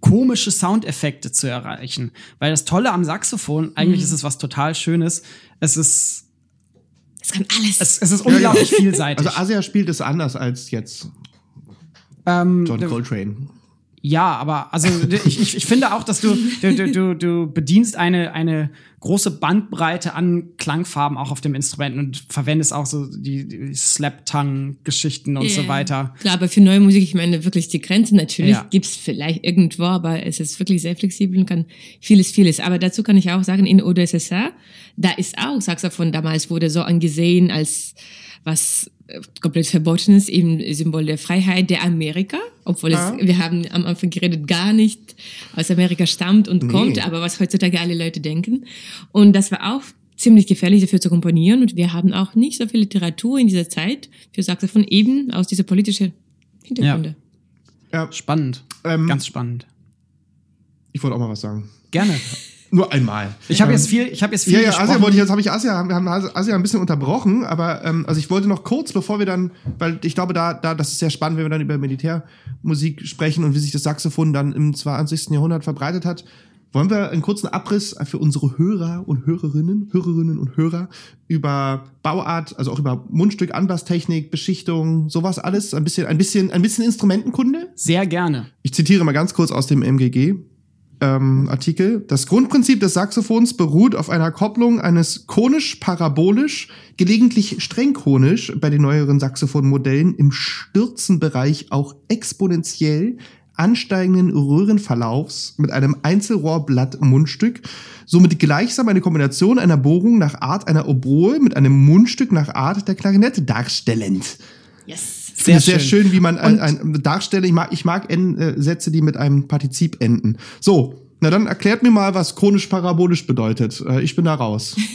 komische Soundeffekte zu erreichen. Weil das Tolle am Saxophon, eigentlich ist es was total Schönes, es ist, Das kann alles. es, es ist unglaublich vielseitig. Also Asia spielt es anders als jetzt ähm, John Coltrane. Ja, aber also ich, ich, ich finde auch, dass du, du, du, du, bedienst eine, eine große Bandbreite an Klangfarben auch auf dem Instrument und verwendest auch so die, die Slap-Tongue-Geschichten und so Ja. weiter. Klar, aber für neue Musik, ich meine wirklich die Grenzen natürlich Ja. gibt's vielleicht irgendwo, aber es ist wirklich sehr flexibel und kann vieles, vieles. Aber dazu kann ich auch sagen, in ODSSR, da ist auch Saxophon damals wurde so angesehen als was äh, komplett verbotenes, eben Symbol der Freiheit der Amerika, obwohl Ja. es, wir haben am Anfang geredet, gar nicht aus Amerika stammt und Nee. kommt, aber was heutzutage alle Leute denken. Und das war auch ziemlich gefährlich dafür zu komponieren und wir haben auch nicht so viel Literatur in dieser Zeit für Saxophon eben aus dieser politischen Hintergründe. Ja, Spannend. Ähm, Ganz spannend. ich wollte auch mal was sagen. Gerne. Nur einmal. Ich habe Ähm, jetzt viel, ich habe jetzt viel Ja, ja, gesprochen. Asia wollte ich, jetzt habe ich Asia, wir haben Asia ein bisschen unterbrochen, aber ähm, also ich wollte noch kurz, bevor wir dann, weil ich glaube, da, da, das ist sehr spannend, wenn wir dann über Militärmusik sprechen und wie sich das Saxophon dann im 20. Jahrhundert verbreitet hat, wollen wir einen kurzen Abriss für unsere Hörer und Hörerinnen, Hörerinnen und Hörer über Bauart, also auch über Mundstück, Anbasstechnik, Beschichtung, sowas alles, ein bisschen, ein bisschen, ein bisschen Instrumentenkunde. Sehr gerne. Ich zitiere mal ganz kurz aus dem MGG. Ähm, Artikel. Das Grundprinzip des Saxophons beruht auf einer Kopplung eines konisch-parabolisch, gelegentlich streng-konisch bei den neueren Saxophonmodellen im Stürzenbereich auch exponentiell ansteigenden Röhrenverlaufs mit einem Einzelrohrblatt-Mundstück, somit gleichsam eine Kombination einer Bohrung nach Art einer Oboe mit einem Mundstück nach Art der Klarinette darstellend. Yes. Es sehr schön, wie man ein, ein darstelle. Ich mag, ich mag N, äh, Sätze, die mit einem Partizip enden. So, na dann erklärt mir mal, was konisch-parabolisch bedeutet. Äh, ich bin da raus.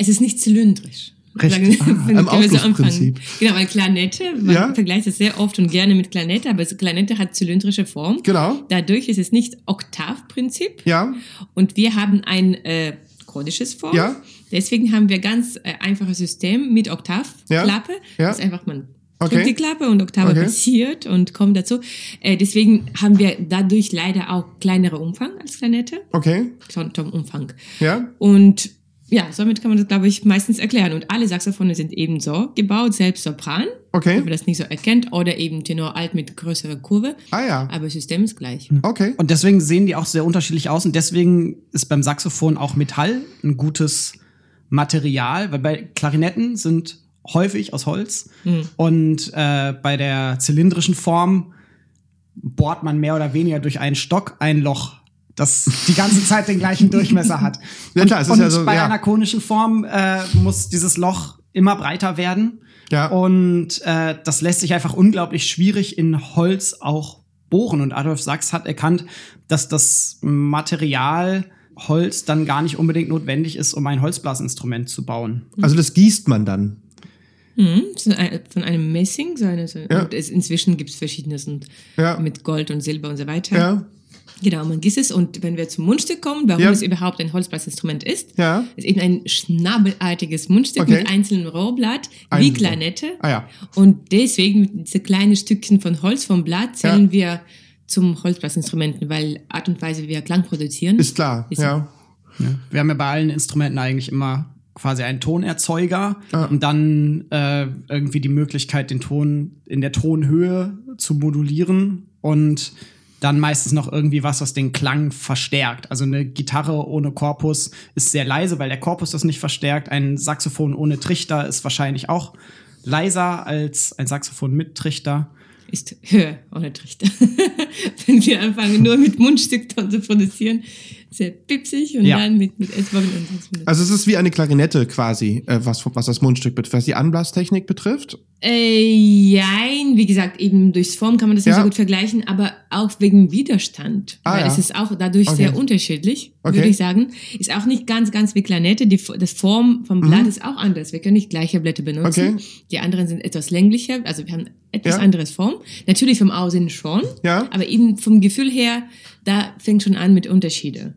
Es ist nicht zylindrisch. Richtig. Ah, im so. Genau, weil Klarnette, man Ja. vergleicht es sehr oft und gerne mit Klarnette, aber Klarnette hat zylindrische Form. Genau. Dadurch ist es nicht Oktavprinzip. Ja, Und wir haben ein äh, chronisches Form. Ja. Deswegen haben wir ganz äh, einfaches System mit Oktavklappe. Ja. Ja. Das ist einfach, man Okay. drückt die Klappe und Oktave Okay. passiert und kommt dazu. Äh, deswegen haben wir dadurch leider auch kleinere Umfang als Klarnette. okay. Tom, Tom Umfang. Ja, Und ja, somit kann man das, glaube ich, meistens erklären. Und alle Saxophone sind eben so gebaut, selbst Sopran, okay. wenn man das nicht so erkennt, oder eben Tenor alt mit größerer Kurve. Ah ja, Aber System ist gleich. okay. Und deswegen sehen die auch sehr unterschiedlich aus und deswegen ist beim Saxophon auch Metall ein gutes Material, weil bei Klarinetten sind häufig aus Holz und äh, bei der zylindrischen Form bohrt man mehr oder weniger durch einen Stock ein Loch, das die ganze Zeit den gleichen Durchmesser hat. Ja, klar, es ist und ja so, bei ja. einer konischen Form äh, muss dieses Loch immer breiter werden. Ja. Und äh, das lässt sich einfach unglaublich schwierig in Holz auch bohren. Und Adolf Sachs hat erkannt, dass das Material Holz dann gar nicht unbedingt notwendig ist, um ein Holzblasinstrument zu bauen. Also das gießt man dann. Mhm. Von ein- von einem Messing, so eine, so, Ja. und es, inzwischen gibt es verschiedenes und Ja. mit Gold und Silber und so weiter. Ja, Genau, man gießt es und wenn wir zum Mundstück kommen, warum Ja. es überhaupt ein Holzblasinstrument ist, Ja. ist eben ein schnabelartiges Mundstück Okay. mit einzelnen Rohrblatt, wie Einzeln. Klarinette. Ah ja. Und deswegen mit diese kleinen Stückchen von Holz vom Blatt zählen wir zum Holzblasinstrumenten, weil Art und Weise, wie wir Klang produzieren. ist klar. Ist- Ja. Wir haben ja bei allen Instrumenten eigentlich immer quasi einen Tonerzeuger Ah. und dann äh, irgendwie die Möglichkeit, den Ton in der Tonhöhe zu modulieren und dann meistens noch irgendwie was, was den Klang verstärkt. Also eine Gitarre ohne Korpus ist sehr leise, weil der Korpus das nicht verstärkt. Ein Saxophon ohne Trichter ist wahrscheinlich auch leiser als ein Saxophon mit Trichter. ist höher ohne Trichter. Wenn wir anfangen, nur mit Mundstückton zu produzieren, sehr pipsig und Ja. dann mit, mit S-Bogen und so. Also es ist wie eine Klarinette quasi, äh, was, was das Mundstück betrifft, was die Anblasstechnik betrifft. Äh, jein, wie gesagt, eben durchs Form kann man das nicht Ja. so gut vergleichen, aber auch wegen Widerstand. Ah, weil ja. es ist auch dadurch Okay. sehr unterschiedlich, Okay. würde ich sagen. Ist auch nicht ganz, ganz wie Klarnette. Die, das Form vom Blatt ist auch anders. Wir können nicht gleiche Blätter benutzen. Mhm. Okay. Die anderen sind etwas länglicher, also wir haben etwas Ja. anderes Form. Natürlich vom Aussehen schon, Ja. aber eben vom Gefühl her, da fängt schon an mit Unterschiede.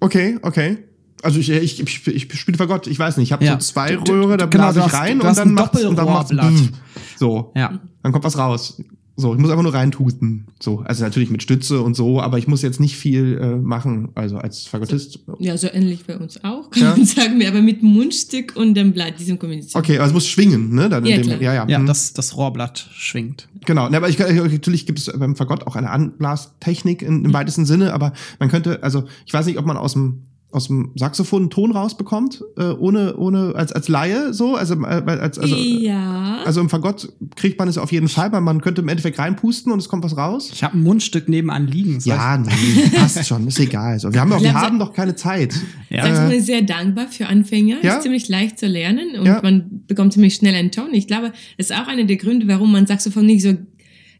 Okay, okay. Also ich, ich, ich, ich spiele Fagott, ich weiß nicht. Ich habe Ja. so zwei Röhre, da genau, blase ich rein du und dann macht's und dann macht's Doppelrohrblatt. bzzz. so. Ja. Dann kommt was raus. So, ich muss einfach nur reintuten. So, also natürlich mit Stütze und so, aber ich muss jetzt nicht viel äh, machen, also als Fagottist. Ja, so ähnlich bei uns auch, kann Ja. man sagen, wir aber mit Mundstück und dem Blatt, diesem Kombination. Okay, aber es muss schwingen, ne? Dann in Ja, dem, klar. ja, ja. Ja, hm. das, das Rohrblatt schwingt. Genau, ne, aber ich, natürlich gibt es beim Fagott auch eine Anblastechnik in, im weitesten Sinne, aber man könnte, also ich weiß nicht, ob man aus dem aus dem Saxophon einen Ton rausbekommt, äh, ohne, ohne, als, als Laie so, also, äh, als, also, ja. also im Fagott kriegt man es auf jeden Fall, weil man könnte im Endeffekt reinpusten und es kommt was raus. Ich habe ein Mundstück nebenan liegen. das Ja, nee, passt schon, ist egal. So, wir haben, doch, Ich wir haben doch keine Zeit. Ja. Saxophon ist sehr dankbar für Anfänger, Ja? ist ziemlich leicht zu lernen und Ja. man bekommt ziemlich schnell einen Ton. Ich glaube, das ist auch einer der Gründe, warum man Saxophon nicht so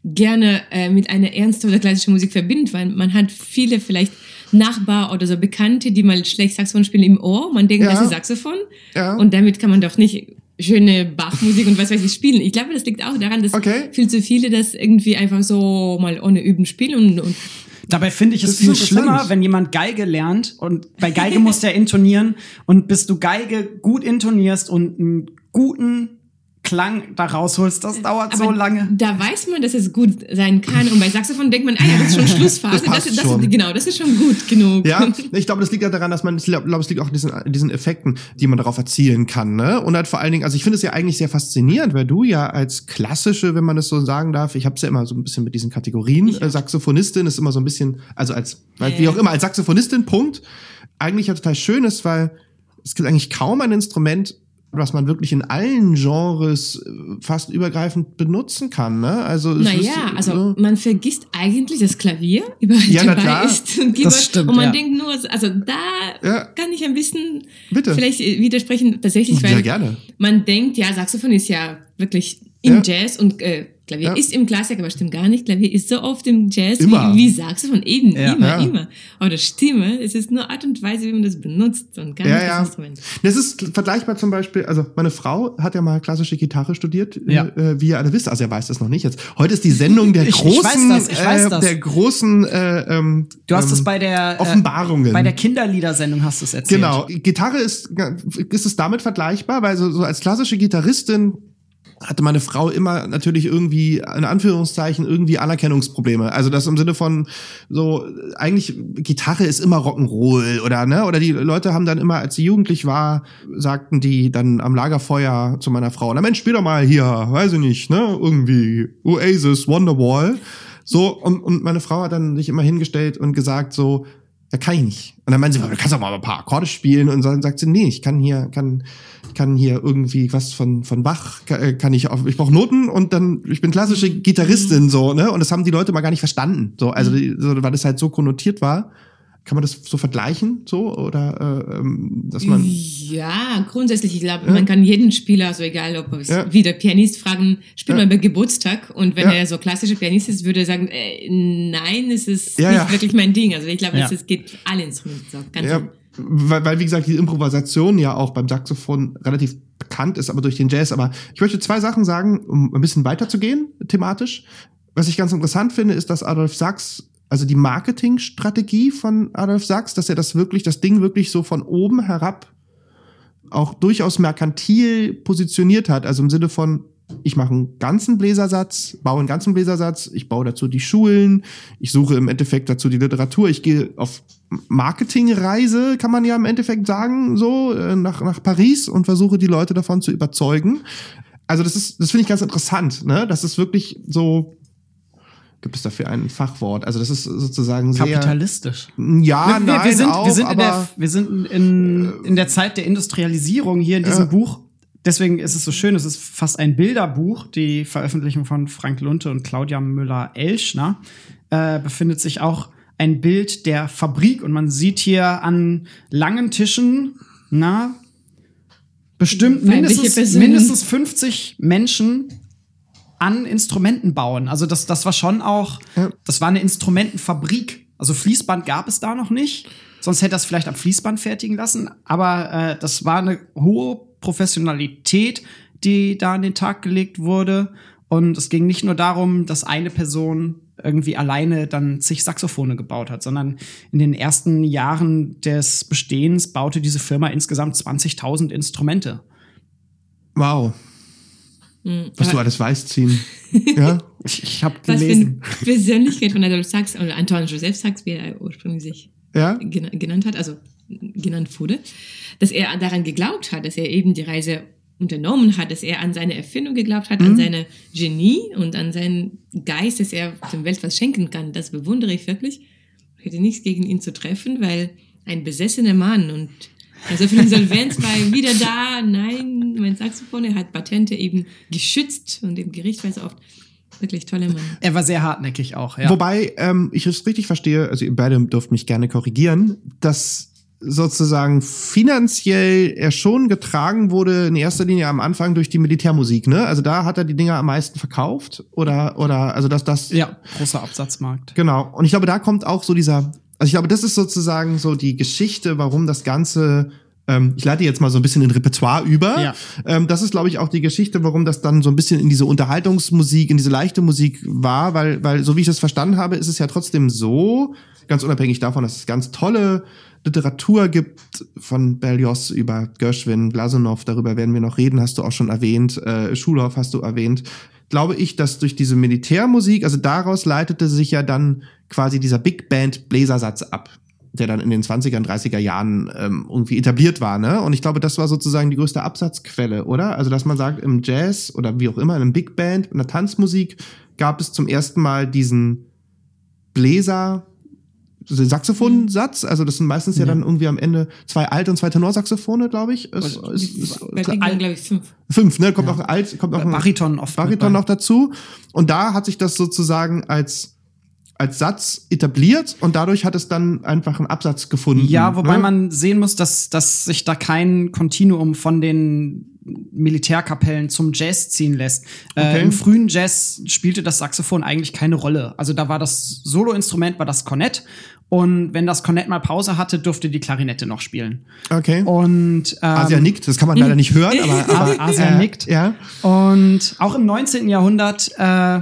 gerne äh, mit einer ernsten oder klassischen Musik verbindet, weil man hat viele vielleicht Nachbar oder so Bekannte, die mal schlecht Saxophon spielen im Ohr. Man denkt, Ja. das ist Saxophon. Ja. Und damit kann man doch nicht schöne Bachmusik und was weiß ich spielen. Ich glaube, das liegt auch daran, dass Okay. viel zu viele das irgendwie einfach so mal ohne Üben spielen und, und Dabei finde ich es viel schlimmer, wenn jemand Geige lernt und bei Geige muss der intonieren und bis du Geige gut intonierst und einen guten Klang da rausholst, das dauert so Aber lange. Da weiß man, dass es gut sein kann. Und bei Saxophon denkt man, ah ja, das ist schon Schlussphase. Das das, das, schon. Genau, das ist schon gut genug. Ja, ich glaube, das liegt ja daran, dass man, ich glaube, es liegt auch in diesen, diesen Effekten, die man darauf erzielen kann, ne? Und halt vor allen Dingen, also ich finde es ja eigentlich sehr faszinierend, weil du ja als klassische, wenn man das so sagen darf, ich habe es ja immer so ein bisschen mit diesen Kategorien, äh, Saxophonistin ist immer so ein bisschen, also als, weil, wie auch immer, als Saxophonistin, Punkt, eigentlich ja total schön ist, weil es gibt eigentlich kaum ein Instrument, was man wirklich in allen Genres äh, fast übergreifend benutzen kann, ne? Also es ist, Naja, also ne? man vergisst eigentlich das Klavier überall Ja, na dabei klar. ist und Keyboard. stimmt, und man ja. denkt nur, also da Ja. kann ich ein bisschen Bitte. vielleicht äh, widersprechen, tatsächlich, Sehr weil gerne. man denkt, ja, Saxophon ist ja wirklich im Ja. Jazz und äh, Klavier Ja. ist im Klassik, aber stimmt gar nicht. Klavier ist so oft im Jazz Immer. Wie, wie Saxophon, eben, Ja. immer, Ja. immer. Aber Stimme, es ist nur Art und Weise, wie man das benutzt und gar Ja, nicht ja. das Instrument. Das ist vergleichbar zum Beispiel, also meine Frau hat ja mal klassische Gitarre studiert, Ja. äh, wie ihr alle wisst, also er weiß das noch nicht jetzt. Heute ist die Sendung der Ich- ich großen, weiß das, ich weiß äh, das. der großen äh, ähm, Du hast ähm, es bei der Offenbarungen. Äh, bei der Kinderliedersendung hast du es erzählt. Genau, Gitarre ist, ist es damit vergleichbar, weil so, so als klassische Gitarristin hatte meine Frau immer natürlich irgendwie, in Anführungszeichen, irgendwie Anerkennungsprobleme. Also das im Sinne von so, eigentlich, Gitarre ist immer Rock'n'Roll oder, ne? Oder die Leute haben dann immer, als sie jugendlich war, sagten die dann am Lagerfeuer zu meiner Frau, na Mensch, spiel doch mal hier, weiß ich nicht, ne? Irgendwie Oasis, Wonderwall. So, und, und meine Frau hat dann sich immer hingestellt und gesagt so, ja, kann ich nicht. Und dann meinen sie, du kannst doch mal ein paar Akkorde spielen. Und dann sagt sie, nee, ich kann hier, kann, kann hier irgendwie was von, von Bach, kann, äh, kann ich auf, ich brauche Noten und dann, ich bin klassische Gitarristin, so, ne? Und das haben die Leute mal gar nicht verstanden. So, also, die, so, weil das halt so konnotiert war. Kann man das so vergleichen, so? Oder, äh, ähm, dass man, Ja, grundsätzlich, ich glaube, Ja. man kann jeden Spieler, also egal ob es Ja. wie der Pianist fragen, spiel Ja. mal bei Geburtstag und wenn Ja. er so klassischer Pianist ist, würde er sagen, äh, nein, es ist Ja, nicht ja. wirklich mein Ding. Also ich glaube, Ja. es es geht alle Instrumente so. Ganz Ja, weil, weil, wie gesagt, die Improvisation ja auch beim Saxophon relativ bekannt ist, aber durch den Jazz. Aber ich möchte zwei Sachen sagen, um ein bisschen weiterzugehen, thematisch. Was ich ganz interessant finde, ist, dass Adolf Sachs, also die Marketingstrategie von Adolf Sachs, dass er das wirklich, das Ding wirklich so von oben herab auch durchaus merkantil positioniert hat. Also im Sinne von, ich mache einen ganzen Bläsersatz, baue einen ganzen Bläsersatz, ich baue dazu die Schulen, ich suche im Endeffekt dazu die Literatur, ich gehe auf Marketingreise, kann man ja im Endeffekt sagen, so äh, nach, nach Paris und versuche die Leute davon zu überzeugen. Also das ist, das finde ich ganz interessant, ne? Das ist wirklich so, gibt es dafür ein Fachwort? Also das ist sozusagen sehr, Kapitalistisch. ja, wir, nein, wir sind, auch, wir sind, in, der, wir sind in, in der Zeit der Industrialisierung hier in diesem Ja. Buch. Deswegen ist es so schön, es ist fast ein Bilderbuch. Die Veröffentlichung von Frank Lunte und Claudia Müller-Elschner äh, befindet sich auch ein Bild der Fabrik und man sieht hier an langen Tischen, na, bestimmt mindestens, mindestens 50 Menschen an Instrumenten bauen. Also das, das war schon auch, das war eine Instrumentenfabrik. Also Fließband gab es da noch nicht. Sonst hätte das vielleicht am Fließband fertigen lassen. Aber äh, das war eine hohe Professionalität, die da an den Tag gelegt wurde. Und es ging nicht nur darum, dass eine Person irgendwie alleine dann zig Saxophone gebaut hat, sondern in den ersten Jahren des Bestehens baute diese Firma insgesamt 20.000 Instrumente. Wow. Mhm. Was du alles weißt, ziehen. Ja? Ich, ich habe was für gelesen. eine Persönlichkeit von Adolf Sachs oder Antoine Joseph Sachs, wie er ursprünglich sich Ja? gena- genannt hat, also genannt wurde, dass er daran geglaubt hat, dass er eben die Reise unternommen hat, dass er an seine Erfindung geglaubt hat, an seine Genie und an seinen Geist, dass er der Welt was schenken kann. Das bewundere ich wirklich. Ich hätte nichts gegen ihn zu treffen, weil ein besessener Mann und so viel Insolvenz war wieder da. Nein, mein Saxophon, er hat Patente eben geschützt und im Gericht war es oft wirklich toller Mann. Er war sehr hartnäckig auch, ja. Wobei ähm, ich es richtig verstehe, also ihr beide dürft mich gerne korrigieren, dass sozusagen finanziell er schon getragen wurde, in erster Linie am Anfang durch die Militärmusik, ne? Also da hat er die Dinger am meisten verkauft oder, oder, also dass das, ja, großer Absatzmarkt. Genau. Und ich glaube, da kommt auch so dieser, also ich glaube, das ist sozusagen so die Geschichte, warum das Ganze, ähm, ich leite jetzt mal so ein bisschen in Repertoire über. Ja. Ähm, das ist, glaube ich, auch die Geschichte, warum das dann so ein bisschen in diese Unterhaltungsmusik, in diese leichte Musik war, weil, weil, so wie ich das verstanden habe, ist es ja trotzdem so, ganz unabhängig davon, dass es ganz tolle Literatur gibt von Berlioz über Gershwin, Glazunov, darüber werden wir noch reden, hast du auch schon erwähnt, äh, Schulhoff hast du erwähnt, glaube ich, dass durch diese Militärmusik, also daraus leitete sich ja dann quasi dieser Big Band Bläsersatz ab, der dann in den 20er und 30er Jahren ähm, irgendwie etabliert war, ne? Und ich glaube, das war sozusagen die größte Absatzquelle, oder? Also, dass man sagt, im Jazz oder wie auch immer, in einem Big Band, in der Tanzmusik gab es zum ersten Mal diesen Bläser, Saxophonsatz, also das sind meistens ja, Ja. dann irgendwie am Ende zwei Alt- und zwei Tenorsaxophone, glaube ich. Ist, ist, ist, Bang, glaube ich, fünf. fünf, ne? Kommt Ja. noch ein Alt, kommt noch ein Bariton oft. Bariton noch dazu. Und da hat sich das sozusagen als, als Satz etabliert und dadurch hat es dann einfach einen Absatz gefunden. Ja, wobei ne? man sehen muss, dass, dass sich da kein Kontinuum von den Militärkapellen zum Jazz ziehen lässt. Okay. Äh, Im frühen Jazz spielte das Saxophon eigentlich keine Rolle. Also da war das Soloinstrument, war das Kornett. Und wenn das Kornett mal Pause hatte, durfte die Klarinette noch spielen. Okay. Und ähm, Asia nickt, das kann man leider nicht hören, aber, aber Asia nickt. Ja. Und auch im 19. Jahrhundert, äh,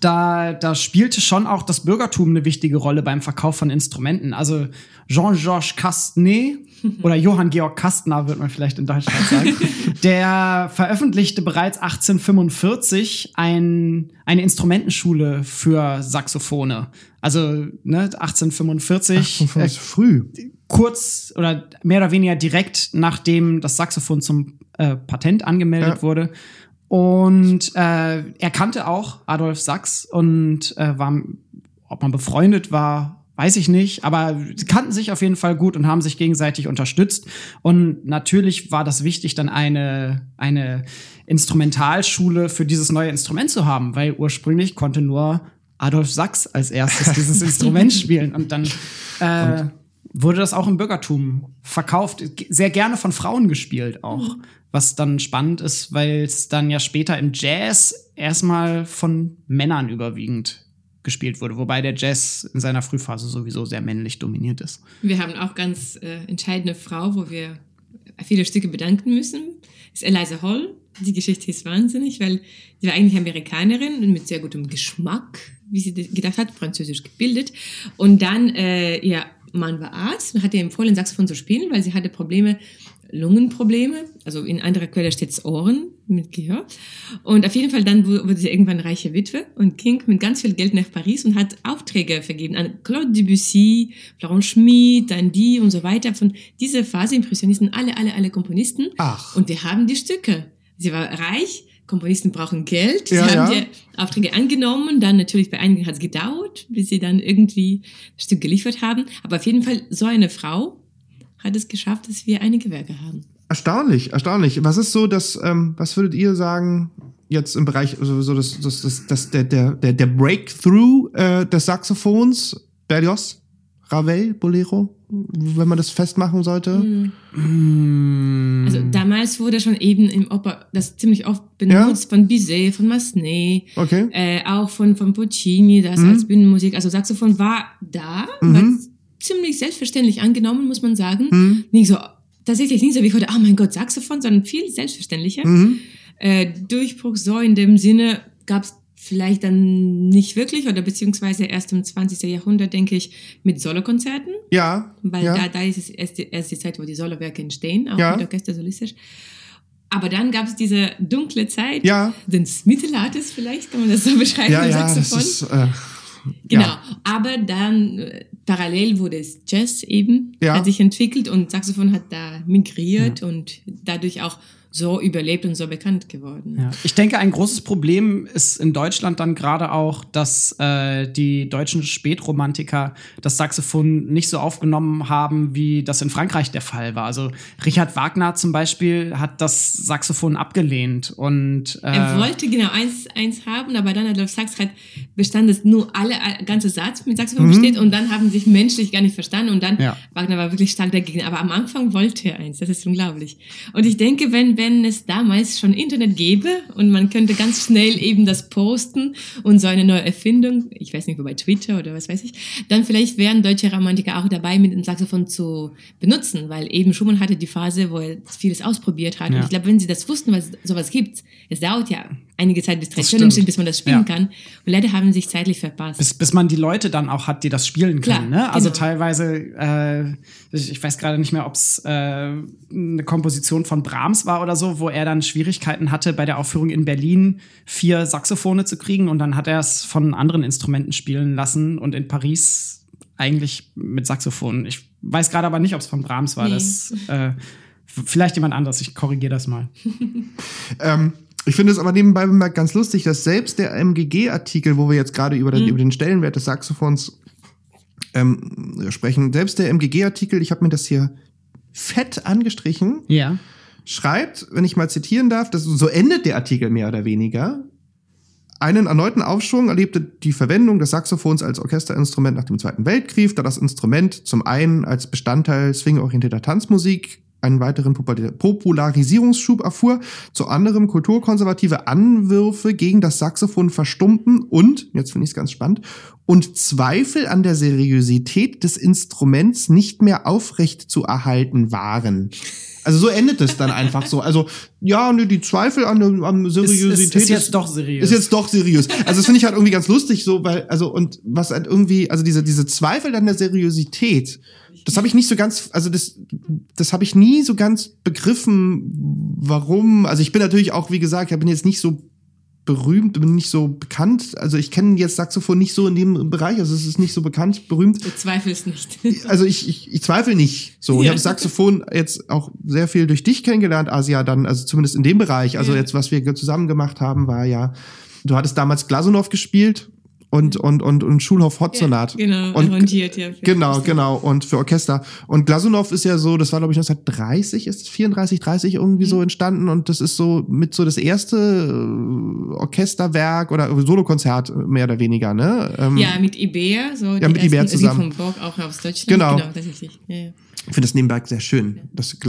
da, da spielte schon auch das Bürgertum eine wichtige Rolle beim Verkauf von Instrumenten. Also Jean-Georges Castanet oder Johann Georg Kastner, wird man vielleicht in Deutschland sagen, der veröffentlichte bereits 1845 ein, eine Instrumentenschule für Saxophone. Also ne, 1845, Ach, ist früh. kurz oder mehr oder weniger direkt nachdem das Saxophon zum äh, Patent angemeldet Ja. wurde. Und äh, er kannte auch Adolf Sachs und äh, war, ob man befreundet war, weiß ich nicht, aber sie kannten sich auf jeden Fall gut und haben sich gegenseitig unterstützt. Und natürlich war das wichtig, dann eine, eine Instrumentalschule für dieses neue Instrument zu haben, weil ursprünglich konnte nur Adolf Sachs als erstes dieses Instrument spielen. Und dann äh, wurde das auch im Bürgertum verkauft, sehr gerne von Frauen gespielt auch. Was dann spannend ist, weil es dann ja später im Jazz erstmal von Männern überwiegend gespielt wurde, wobei der Jazz in seiner Frühphase sowieso sehr männlich dominiert ist. Wir haben auch ganz äh, entscheidende Frau, wo wir viele Stücke bedanken müssen. Ist Eliza Hall. Die Geschichte ist wahnsinnig, weil sie war eigentlich Amerikanerin und mit sehr gutem Geschmack, wie sie gedacht hat, französisch gebildet. Und dann, äh, ihr Mann war Arzt und hat ihr empfohlen, Saxophon zu spielen, weil sie hatte Probleme, Lungenprobleme. Also in anderer Quelle steht Ohren mit Gehör. Und auf jeden Fall dann wu- wurde sie irgendwann reiche Witwe und ging mit ganz viel Geld nach Paris und hat Aufträge vergeben an Claude Debussy, Florent Schmid, dann die und so weiter. Von dieser Phase Impressionisten, alle, alle, alle Komponisten. Ach. Und wir haben die Stücke. Sie war reich, Komponisten brauchen Geld. Ja, sie haben ja. die Aufträge angenommen. Dann natürlich bei einigen hat es gedauert, bis sie dann irgendwie das Stück geliefert haben. Aber auf jeden Fall so eine Frau hat es geschafft, dass wir einige Werke haben. Erstaunlich, erstaunlich. Was ist so das, ähm, was würdet ihr sagen, jetzt im Bereich, also so das, das, das, das, der, der, der, der Breakthrough äh, des Saxophons, Berlioz, Ravel, Bolero, wenn man das festmachen sollte? Mm. Also damals wurde schon eben im Oper das ziemlich oft benutzt von Bizet, von Massenet, Okay. äh, auch von, von Puccini, das Mhm. als Bühnenmusik. Also Saxophon war da, Mhm. war ziemlich selbstverständlich angenommen, muss man sagen. Hm. Nicht so, tatsächlich nicht so wie heute, oh mein Gott, Saxophon, sondern viel selbstverständlicher. Mhm. Äh, Durchbruch so in dem Sinne gab es vielleicht dann nicht wirklich oder beziehungsweise erst im 20. Jahrhundert, denke ich, mit Solokonzerten. Ja. Weil ja. da, da ist es erst die, erst die Zeit, wo die Solowerke entstehen, auch Ja. mit Orchester solistisch. Aber dann gab es diese dunkle Zeit Ja. des Mittelalters vielleicht, kann man das so beschreiben, ja, ja, das Saxophon. ist. Äh, Genau, Ja. aber dann äh, parallel wurde es Jazz eben, Ja. hat sich entwickelt und Saxophon hat da migriert und dadurch auch so überlebt und so bekannt geworden. Ja. Ich denke, ein großes Problem ist in Deutschland dann gerade auch, dass äh, die deutschen Spätromantiker das Saxophon nicht so aufgenommen haben, wie das in Frankreich der Fall war. Also Richard Wagner zum Beispiel hat das Saxophon abgelehnt und äh, Er wollte genau eins, eins haben, aber dann hat auf Sax halt bestand, dass nur alle äh, ganze Satz mit Saxophon besteht und dann haben sich menschlich gar nicht verstanden und dann Ja. Wagner war wirklich stark dagegen. Aber am Anfang wollte er eins, das ist unglaublich. Und ich denke, wenn, wenn es damals schon Internet gäbe und man könnte ganz schnell eben das posten und so eine neue Erfindung, ich weiß nicht, wo bei Twitter oder was weiß ich, dann vielleicht wären deutsche Romantiker auch dabei, mit dem Saxophon zu benutzen, weil eben Schumann hatte die Phase, wo er vieles ausprobiert hat. Ja. Und ich glaube, wenn sie das wussten, was sowas gibt, es dauert ja einige Zeit, bis drei Stunden bis man das spielen Ja. kann. Und leider haben sie sich zeitlich verpasst. bis, bis man die Leute dann auch hat, die das spielen Klar, können. Ne? Also genau. teilweise, äh, ich, ich weiß gerade nicht mehr, ob es äh, eine Komposition von Brahms war oder so, wo er dann Schwierigkeiten hatte, bei der Aufführung in Berlin vier Saxophone zu kriegen und dann hat er es von anderen Instrumenten spielen lassen und in Paris eigentlich mit Saxophon. Ich weiß gerade aber nicht, ob es von Brahms war. Nee. Das äh, vielleicht jemand anderes. Ich korrigiere das mal. Ähm, ich finde es aber nebenbei bemerkt ganz lustig, dass selbst der MGG-Artikel, wo wir jetzt gerade über, den- über den Stellenwert des Saxophons ähm, sprechen, selbst der MGG-Artikel, ich habe mir das hier fett angestrichen, Ja. Schreibt, wenn ich mal zitieren darf, das, so endet der Artikel mehr oder weniger. Einen erneuten Aufschwung erlebte die Verwendung des Saxophons als Orchesterinstrument nach dem Zweiten Weltkrieg, da das Instrument zum einen als Bestandteil swingorientierter Tanzmusik einen weiteren Popul- Popularisierungsschub erfuhr, zu anderem kulturkonservative Anwürfe gegen das Saxophon verstummten und, jetzt finde ich es ganz spannend, und Zweifel an der Seriosität des Instruments nicht mehr aufrecht zu erhalten waren. Also so endet es dann einfach so. Also ja, ne, die Zweifel an, der- an Ist, Seriosität ist, ist jetzt doch seriös. ist jetzt doch seriös. Also das finde ich halt irgendwie ganz lustig so, weil also und was halt irgendwie also diese diese Zweifel an der Seriosität, das habe ich nicht so ganz also das das habe ich nie so ganz begriffen, warum. Also ich bin natürlich auch wie gesagt, ich bin jetzt nicht so berühmt, bin nicht so bekannt. Also ich kenne jetzt Saxophon nicht so in dem Bereich, also es ist nicht so bekannt, berühmt. Du zweifelst nicht. Also ich, ich, ich zweifle nicht. So, ich Ja. habe Saxophon jetzt auch sehr viel durch dich kennengelernt, Asia, dann, also zumindest in dem Bereich. Also Ja. jetzt, was wir zusammen gemacht haben, war ja, du hattest damals Glasunow gespielt und, und, und, und Schulhof Hot Sonat. genau, und, arrangiert, ja. Genau, Orchester. genau. Und für Orchester. Und Glasunow ist ja so, das war, glaube ich, 1930, ist es 34, 30 irgendwie Mhm. so entstanden. Und das ist so mit so das erste äh, Orchesterwerk oder Solokonzert äh, mehr oder weniger, ne? Ähm, Ja, mit Ibea, so Ja, mit Ibea zusammen. von Borg auch aus Deutschland. Genau. genau tatsächlich. Ja, ja. Ich finde das nebenbei sehr schön, das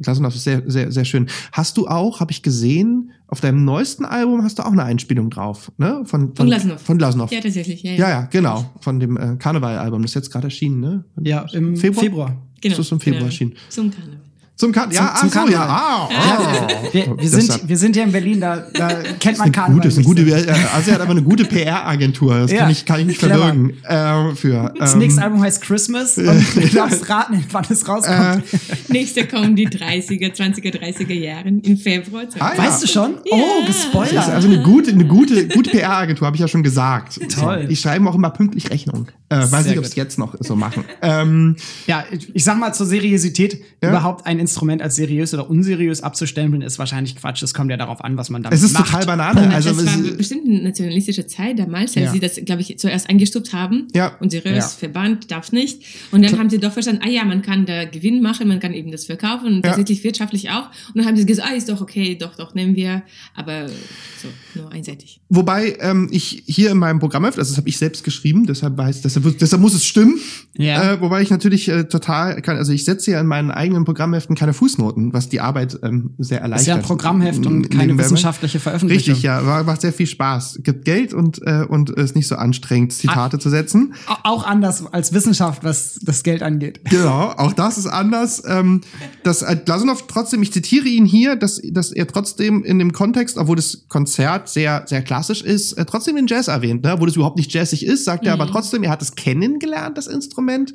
Glasunow ist sehr, sehr, sehr schön. Hast du auch, habe ich gesehen, auf deinem neuesten Album hast du auch eine Einspielung drauf, ne? Von, Von Glasunow. Von Glasunow. ja, tatsächlich. Ja, Ja, ja, genau. Von dem äh, Karneval-Album. Das ist jetzt gerade erschienen, ne? ja, im Februar? Februar. Genau. Das ist im Februar genau. erschienen. Zum Karneval. Zum Kan ja, Zum- ach zum so, ja. Ah, oh. Wir, wir, Das sind, hat- wir sind ja in Berlin, da, da kennt man Karneval. gute, ist eine nicht gute, so. äh, also er hat aber eine gute PR-Agentur. Das Ja, kann ich, kann ich nicht clever. verwirken. Äh, für, Das ähm, nächste Album heißt Christmas und du darfst raten, wann es rauskommt. Nächste kommen die 30er, 20er, 30er Jahren im Februar. Ah, ja. weißt du schon? Ja. Oh, Das ist gespoilert. also eine gute, eine gute, gute PR-Agentur, habe ich ja schon gesagt. Toll. Die schreiben auch immer pünktlich Rechnung. Äh, weiß Sehr nicht, ob gut. es jetzt noch so machen. ähm, Ja, ich ich sag mal zur Seriosität, Ja. überhaupt ein Instrument als seriös oder unseriös abzustempeln, ist wahrscheinlich Quatsch. Es kommt ja darauf an, was man damit es ist macht. total Banane. Also, das war es, bestimmt eine nationalistische Zeit damals, als Ja. sie das, glaube ich, zuerst eingestuft haben. Ja. Und seriös Ja. verbannt darf nicht. Und dann haben sie doch verstanden, ah ja, man kann da Gewinn machen, man kann eben das verkaufen und Ja. tatsächlich wirtschaftlich auch. Und dann haben sie gesagt, ah, ist doch okay, doch, doch, nehmen wir. Aber so, nur einseitig. wobei ähm, ich hier in meinem Programm, also das habe ich selbst geschrieben, deshalb weiß, deshalb, deshalb muss es stimmen. Ja. Äh, wobei ich natürlich äh, total, kann, also ich setze ja in meinen eigenen Programmheften keine Fußnoten, was die Arbeit ähm, sehr erleichtert. ist ja ein Programmheft und keine wissenschaftliche Veröffentlichung. Richtig, ja, war, macht sehr viel Spaß. Gibt Geld und äh, und ist nicht so anstrengend, Zitate zu setzen. Au- Auch anders als Wissenschaft, was das Geld angeht. Genau, auch das ist anders. Ähm, dass äh, Glasunow trotzdem, ich zitiere ihn hier, dass, dass er trotzdem in dem Kontext, obwohl das Konzert sehr, sehr klassisch ist, äh, trotzdem den Jazz erwähnt, ne? obwohl es überhaupt nicht jazzig ist, sagt er aber trotzdem, er hat es kennengelernt, das Instrument,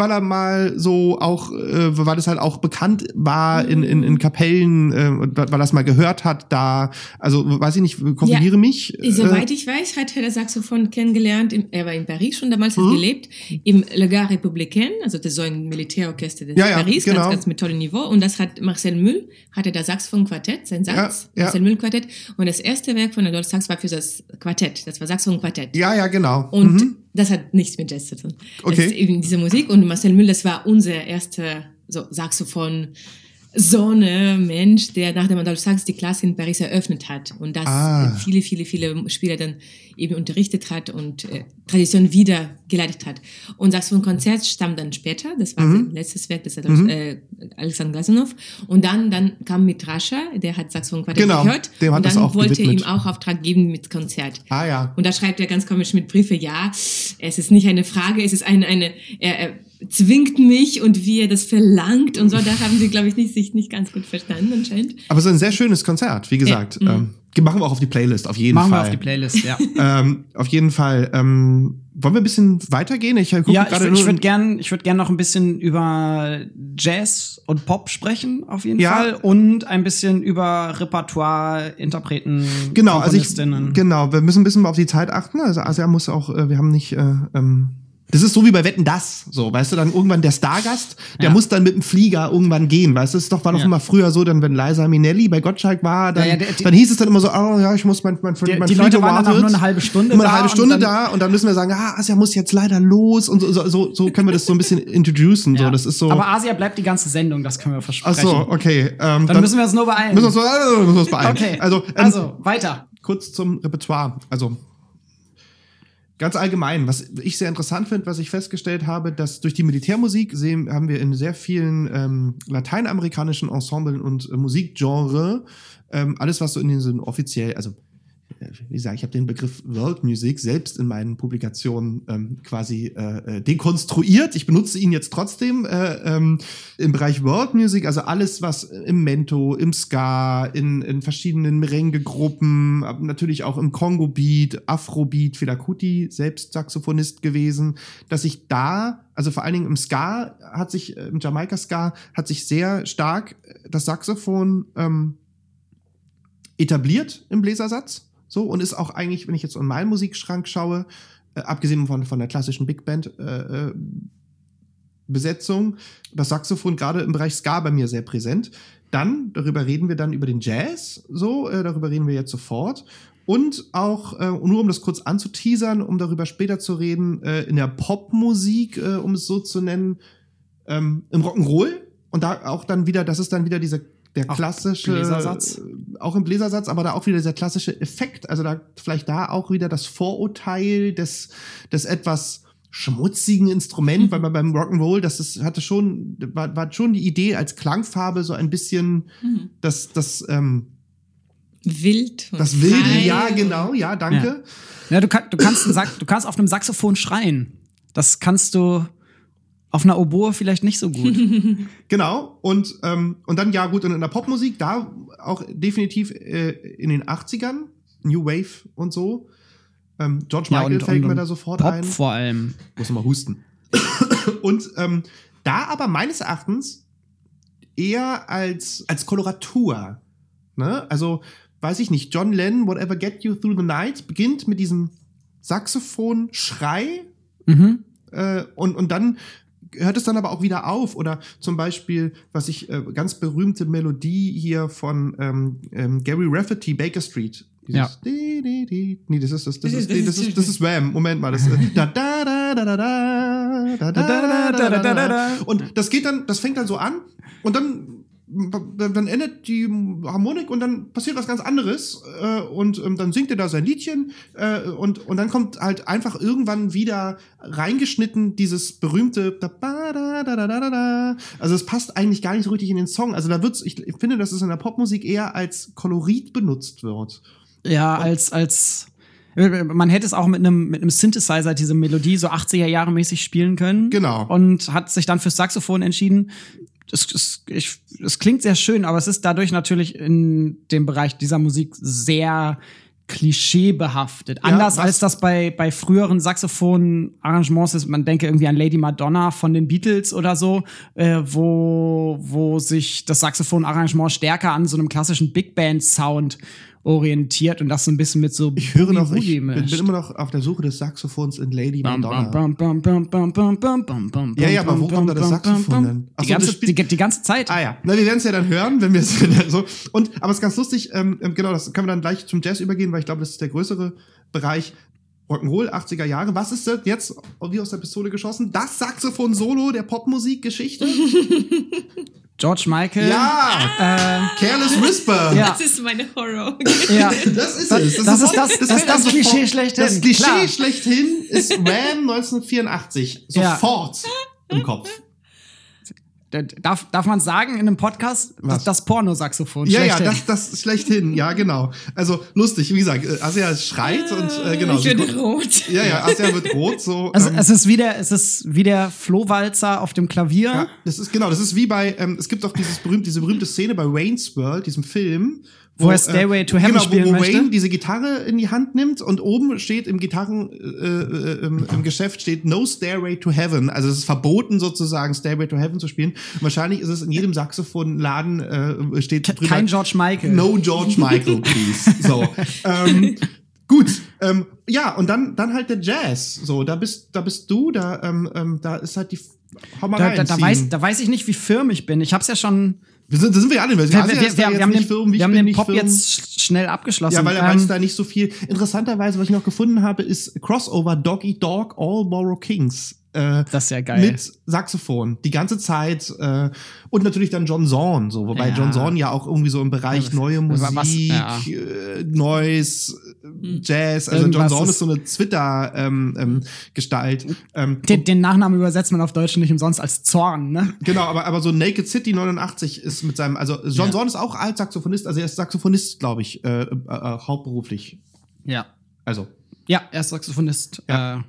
weil er mal so auch, äh, weil es halt auch bekannt war in, in, in Kapellen, äh, weil er es mal gehört hat, da, also weiß ich nicht, korrigiere Ja. mich. äh, Soweit ich weiß, hat er das Saxophon kennengelernt. Im, er war in Paris schon damals Mhm. hat gelebt, im Le Gare Républicain, also das ist so ein Militärorchester des Ja, ja, Paris, genau. ganz, ganz mit tollem Niveau. Und das hat Marcel Müll, hatte das Saxophon-Quartett, sein Sax, Ja, ja. Marcel Müll-Quartett. Und das erste Werk von Adolphe Sax war für das Quartett, das war Saxophon-Quartett. ja, ja, genau. Und Mhm. Das hat nichts mit Jazz zu tun. Okay. Das ist eben diese Musik. Und Marcel Müll, das war unser erster so Saxophon. Sonne Mensch, der nach dem Adolphe Sax die Klasse in Paris eröffnet hat und das Ah. viele, viele, viele Spieler dann eben unterrichtet hat und äh, Tradition wieder geleitet hat. Und Saxophon-Konzert stammt dann später, das war sein letztes Werk des Adolphe, äh, Alexander Glazunov. Und dann, dann kam mit Rascha, der hat Saxophon-Quartett Genau, gehört dem hat und das dann auch wollte gewidmet. ihm auch Auftrag geben mit Konzert. Ah ja. Und da schreibt er ganz komisch mit Briefe, ja, es ist nicht eine Frage, es ist eine, eine er, er zwingt mich und wie er das verlangt und so. Da haben sie, glaube ich, nicht, sich nicht ganz gut verstanden anscheinend. Aber es ist ein sehr schönes Konzert, wie gesagt. Ähm, machen wir auch auf die Playlist, auf jeden Machen wir Fall. auf die Playlist, ja. ähm, auf jeden Fall. Ähm, wollen wir ein bisschen weitergehen? Ich gucke Ja, ich gerade würde nur. würd gern, ich würd gern noch ein bisschen über Jazz und Pop sprechen, auf jeden Ja. Fall. Und ein bisschen über Repertoire, Interpreten, genau, also ich, genau, wir müssen ein bisschen auf die Zeit achten. Also Asia muss auch, äh, wir haben nicht, äh, ähm, das ist so wie bei Wetten das, so, weißt du, dann irgendwann der Stargast, der Ja. muss dann mit dem Flieger irgendwann gehen, weißt du, das ist doch, war doch Ja. immer früher so, dann wenn Liza Minnelli bei Gottschalk war, dann, Ja, der- die- dann hieß es dann immer so, oh ja, ich muss mein, mein, Die- mein die Flieger Leute waren dann wartet. nur eine halbe Stunde Immer eine da halbe und Stunde dann- da und dann müssen wir sagen, ah, Asia muss jetzt leider los und so, so, so, so können wir das so ein bisschen introducen, so, das ist so. Aber Asia bleibt die ganze Sendung, das können wir Ach versprechen. so, okay. Ähm, Dann, müssen wir uns nur beeilen. müssen wir uns, äh, müssen wir uns beeilen. okay, Also, ähm, also weiter. kurz zum Repertoire. Also ganz allgemein, was ich sehr interessant finde, was ich festgestellt habe, dass durch die Militärmusik sehen, haben wir in sehr vielen ähm, lateinamerikanischen Ensemblen und äh, Musikgenre ähm, alles, was so in den offiziell, also wie gesagt, ich habe den Begriff World Music selbst in meinen Publikationen ähm, quasi äh, äh, dekonstruiert. Ich benutze ihn jetzt trotzdem äh, ähm, im Bereich World Music, also alles, was im Mento, im Ska, in, in verschiedenen Merengue-Gruppen, natürlich auch im Kongo-Beat, Afro-Beat, Fela Kuti, selbst Saxophonist gewesen, dass ich da, also vor allen Dingen im Ska, hat sich, äh, im Jamaika-Ska, hat sich sehr stark das Saxophon ähm, etabliert im Bläsersatz. So, und ist auch eigentlich, wenn ich jetzt an meinen Musikschrank schaue, äh, abgesehen von, von der klassischen Big Band äh, äh, Besetzung, das Saxophon gerade im Bereich Ska bei mir sehr präsent. Dann, darüber reden wir dann über den Jazz, so, äh, darüber reden wir jetzt sofort. Und auch, äh, nur um das kurz anzuteasern, um darüber später zu reden, äh, in der Popmusik, äh, um es so zu nennen, ähm, im Rock'n'Roll. Und da auch dann wieder, das ist dann wieder diese, der Auch klassische, Bläsersatz. äh, auch im Bläsersatz, aber da auch wieder dieser klassische Effekt. Also da vielleicht da auch wieder das Vorurteil des, des etwas schmutzigen Instrument, weil man beim Rock'n'Roll, das ist, hatte schon, war, war schon die Idee als Klangfarbe so ein bisschen das, das, ähm, Wild. Und das Wilde, frei ja, genau, ja, danke. Ja, du, kann, du, kannst, du kannst auf einem Saxophon schreien. Das kannst du auf einer Oboe vielleicht nicht so gut. Genau. Und, ähm, und dann, ja, gut, und in der Popmusik, da auch definitiv äh, in den 80ern, New Wave und so. Ähm, George Ja, Michael und- fällt und- mir da sofort Pop ein. vor allem. Muss mal husten. und ähm, da aber meines Erachtens eher als, als Koloratur. Ne? Also, weiß ich nicht, John Lennon, Whatever Get You Through the Night, beginnt mit diesem Saxophon-Schrei Mhm. äh, und, und dann hört es dann aber auch wieder auf. Oder zum Beispiel, was ich, äh, ganz berühmte Melodie hier von ähm, ähm, Gary Rafferty, Baker Street. Ja. Di, di, di. Nee, das ist das, das Das ist, ist- das ist, das ist Wham. Moment mal, das ist da da da da da da da da da da da da da und das geht dann, das fängt dann so an und dann dann, endet die Harmonik und dann passiert was ganz anderes äh, und ähm, dann singt er da sein Liedchen äh, und, und dann kommt halt einfach irgendwann wieder reingeschnitten dieses berühmte also es passt eigentlich gar nicht so richtig in den Song also da wird's ich finde dass es in der Popmusik eher als Kolorit benutzt wird Ja, als, als. Man hätte es auch mit einem, mit einem Synthesizer diese Melodie so 80er Jahre mäßig spielen können. Genau. Und hat sich dann fürs Saxophon entschieden. Es, es, ich, es klingt sehr schön, aber es ist dadurch natürlich in dem Bereich dieser Musik sehr klischeebehaftet. Ja, Anders was- als das bei, bei früheren Saxophon-Arrangements ist. Man denke irgendwie an Lady Madonna von den Beatles oder so, äh, wo, wo sich das Saxophon-Arrangement stärker an so einem klassischen Big Band-Sound orientiert und das so ein bisschen mit so Ich höre noch, ich bin, bin, immer noch auf der Suche des Saxophons in Lady Madonna. ja, ja, aber wo kommt da das Saxophon denn? Achso, die, ganze, die, die, ganze Zeit. Ah ja, na, wir werden es ja dann hören, wenn wir es so. Und, aber es ist ganz lustig, ähm, ähm, genau, das können wir dann gleich zum Jazz übergehen, weil ich glaube, das ist der größere Bereich. Rock'n'Roll, 80er Jahre. Was ist das jetzt, wie aus der Pistole geschossen? Das Saxophon-Solo der Popmusikgeschichte? George Michael. ja! Careless Whisper! Ja. Das ist meine Horror. ja. Das ist Das- es. das ist das- das ist das Klischee schlechthin, Das Klischee klar. schlechthin ist Ram 1984. Ja. Sofort im Kopf. Darf, darf man sagen in einem Podcast, Was? dass das Pornosaxophon Ja, ja, das, das schlechthin. Ja, genau. Also lustig, wie gesagt, äh, Asia schreit und äh, genau. Ich werde rot. Ja, ja, Asia wird rot. So, Also, ähm, es ist wieder, es ist wie der Flohwalzer auf dem Klavier. Ja, das ist genau, das ist wie bei, ähm, es gibt auch dieses berühmt, diese berühmte Szene bei Wayne's World, diesem Film. Wo er Stairway to Heaven genau, spielen wo, wo möchte. Wayne diese Gitarre in die Hand nimmt und oben steht im Gitarren, äh, äh, im, im Geschäft steht No Stairway to Heaven. Also es ist verboten sozusagen Stairway to Heaven zu spielen. Und wahrscheinlich ist es in jedem Saxophonladen äh, steht drüber. Kein George Michael. No George Michael, please. So. ähm, gut. Ähm, ja, und dann, dann halt der Jazz. So, da bist, da bist du, da, ähm, ähm, da ist halt die. Hau mal Da, rein, da, da, weiß, da weiß ich nicht, wie firm ich bin. Ich hab's ja schon. Wir sind, da sind wir ja alle. Wir, Wir, wir, wir, wir, haben den, ich wir haben den Pop firm. jetzt sch- schnell abgeschlossen. Ja, weil weiß Ähm, da nicht so viel. Interessanterweise, was ich noch gefunden habe, ist Crossover Dog Eat Dog All Borrow Kings. Äh, Das ist ja geil. Mit Saxophon. Die ganze Zeit. Äh, und natürlich dann John Zorn. So, wobei Ja. John Zorn ja auch irgendwie so im Bereich Ja, neue was- Musik, ja. äh, Noise, äh, Jazz. Also John Irgendwas Zorn ist- ist so eine Twitter-Gestalt. Ähm, den, den Nachnamen übersetzt man auf Deutsch nicht umsonst als Zorn, ne? Genau, aber, aber so Naked City 89 ist mit seinem, also John. Zorn ist auch Altsaxophonist, also er ist Saxophonist, glaube ich, äh, äh, äh, hauptberuflich. Ja. Also, Ja, er ist Saxophonist. Ja.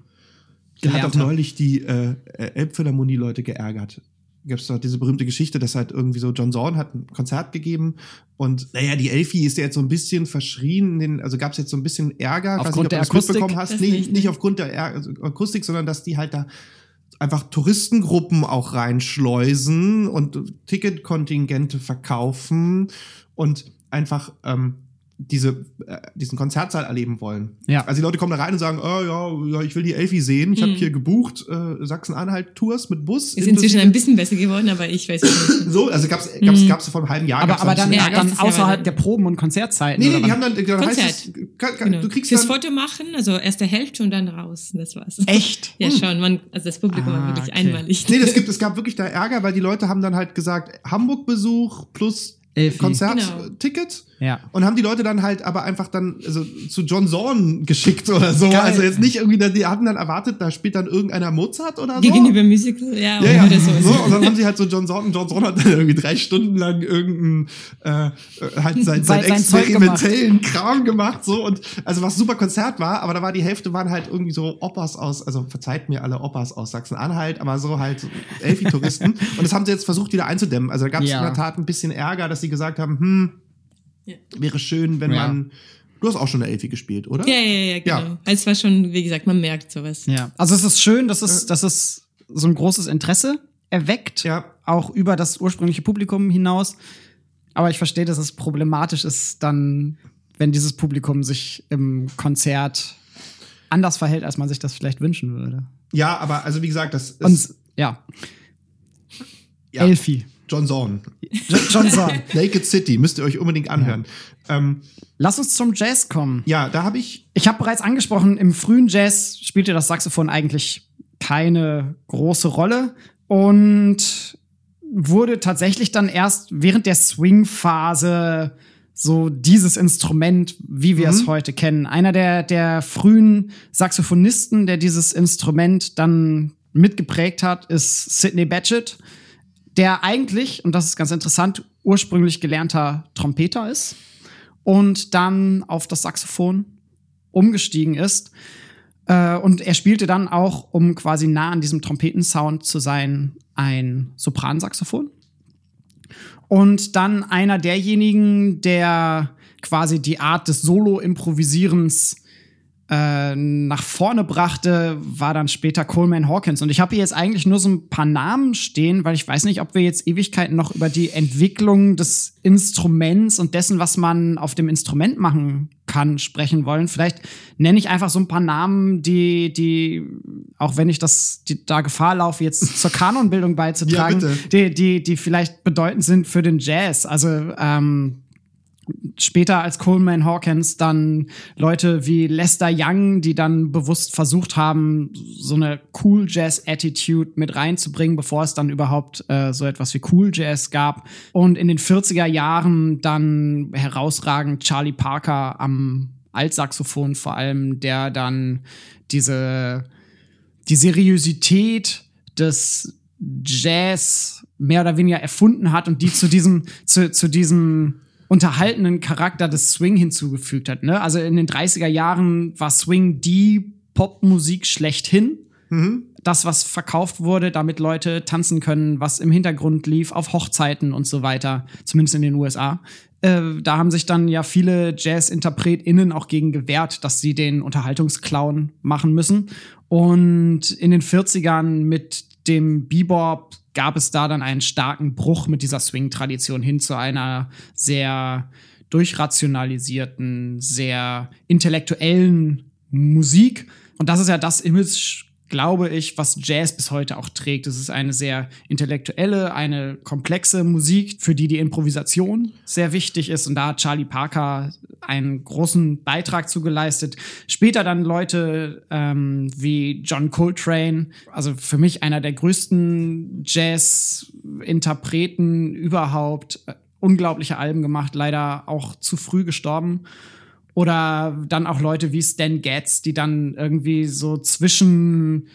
Der hat auch gelernter. neulich die äh, äh, Elbphilharmonie-Leute geärgert. Gab es doch diese berühmte Geschichte, dass halt irgendwie so John Zorn hat ein Konzert gegeben und naja, die Elfi ist ja jetzt so ein bisschen verschrien, also gab es jetzt so ein bisschen Ärger, Ich Aufgrund ob der du das Akustik? mitbekommen hast, Das nee, nicht, nicht, aufgrund der Är- also Akustik, sondern dass die halt da einfach Touristengruppen auch reinschleusen und Ticketkontingente verkaufen und einfach ähm, diese, äh, diesen Konzertsaal erleben wollen. Ja. Also die Leute kommen da rein und sagen, oh, ja, ja, ich will die Elfi sehen. Ich habe Mhm. hier gebucht, äh, Sachsen-Anhalt-Tours mit Bus. Ist inzwischen ein bisschen besser geworden, aber ich weiß nicht. so, also gab's, gab's, Mhm. gab's vor einem halben Jahr. aber, aber dann, Ja, dann ja außerhalb weiter. der Proben und Konzertzeiten. Nee, oder nee, die wann? haben dann, dann heißt Konzert. es, kann, kann, Genau. du kriegst Fürs dann, Foto machen, also erste Hälfte und dann raus. Das war's. Echt? Ja, schon. Man, also das Publikum Ah, war wirklich okay. einmalig. Nee, das gibt, es gab wirklich da Ärger, weil die Leute haben dann halt gesagt, Hamburg-Besuch plus Elfi. Konzertticket. Ja. Und haben die Leute dann halt aber einfach dann also, zu John Zorn geschickt oder so. Geil. Also jetzt nicht irgendwie, die hatten dann erwartet, da spielt dann irgendeiner Mozart oder so. Gegenüber Musical, ja, Ja, ja, oder so. so. Und dann haben sie halt so John Zorn, John Zorn hat dann irgendwie drei Stunden lang irgendeinen, äh, halt sein, sein Sein- experimentellen Kram gemacht, so. Und, also was super Konzert war, aber da war die Hälfte waren halt irgendwie so Opas aus, also verzeiht mir alle Opas aus Sachsen-Anhalt, aber so halt Elfi-Touristen. Und das haben sie jetzt versucht wieder einzudämmen. Also da gab es Ja. in der Tat ein bisschen Ärger, dass sie gesagt haben, hm, Ja. wäre schön, wenn Ja. man, du hast auch schon eine Elfi gespielt, oder? Ja, ja, ja, genau. Ja. Also es war schon, wie gesagt, man merkt sowas. Ja. Also es ist schön, dass es, dass es so ein großes Interesse erweckt, Ja. auch über das ursprüngliche Publikum hinaus. Aber ich verstehe, dass es problematisch ist, dann, wenn dieses Publikum sich im Konzert anders verhält, als man sich das vielleicht wünschen würde. Ja, aber also wie gesagt, das ist Und ja, ja, Elfi. John Zorn. Jo- John Zorn. Naked City, müsst ihr euch unbedingt anhören. Ähm, Lass uns zum Jazz kommen. ja, da habe ich Ich habe bereits angesprochen, im frühen Jazz spielte das Saxophon eigentlich keine große Rolle und wurde tatsächlich dann erst während der Swing-Phase so dieses Instrument, wie wir es heute kennen. Einer der, der frühen Saxophonisten, der dieses Instrument dann mitgeprägt hat, ist Sidney Batchett, der eigentlich, und das ist ganz interessant, ursprünglich gelernter Trompeter ist und dann auf das Saxophon umgestiegen ist. Äh, und er spielte dann auch, um quasi nah an diesem Trompetensound zu sein, ein Sopransaxophon. Und dann einer derjenigen, der quasi die Art des Solo-Improvisierens äh, nach vorne brachte, war dann später Coleman Hawkins. Und ich habe hier jetzt eigentlich nur so ein paar Namen stehen, weil ich weiß nicht, ob wir jetzt Ewigkeiten noch über die Entwicklung des Instruments und dessen, was man auf dem Instrument machen kann, sprechen wollen. Vielleicht nenne ich einfach so ein paar Namen, die, die, auch wenn ich das, die, da Gefahr laufe, jetzt zur Kanonbildung beizutragen, Ja, die, die, die vielleicht bedeutend sind für den Jazz. Also ähm, später als Coleman Hawkins dann Leute wie Lester Young, die dann bewusst versucht haben, so eine Cool Jazz Attitude mit reinzubringen, bevor es dann überhaupt äh, so etwas wie Cool Jazz gab. Und in den 40er Jahren dann herausragend Charlie Parker am Altsaxophon vor allem, der dann diese die Seriosität des Jazz mehr oder weniger erfunden hat und die zu diesem zu, zu diesem unterhaltenen Charakter des Swing hinzugefügt hat. Ne? Also in den 30er Jahren war Swing die Popmusik schlechthin. Das, was verkauft wurde, damit Leute tanzen können, was im Hintergrund lief, auf Hochzeiten und so weiter, zumindest in den USA. Äh, da haben sich dann ja viele Jazz-InterpretInnen auch gegen gewehrt, dass sie den Unterhaltungsclown machen müssen. Und in den 40ern mit dem Bebop gab es da dann einen starken Bruch mit dieser Swing-Tradition hin zu einer sehr durchrationalisierten, sehr intellektuellen Musik. Und das ist ja das Image, glaube ich, was Jazz bis heute auch trägt. Es ist eine sehr intellektuelle, eine komplexe Musik, für die die Improvisation sehr wichtig ist. Und da hat Charlie Parker einen großen Beitrag zu geleistet. Später dann Leute ähm, wie John Coltrane, also für mich einer der größten Jazz-Interpreten überhaupt. Äh, Unglaubliche Alben gemacht, leider auch zu früh gestorben. Oder dann auch Leute wie Stan Getz, die dann irgendwie so zwischen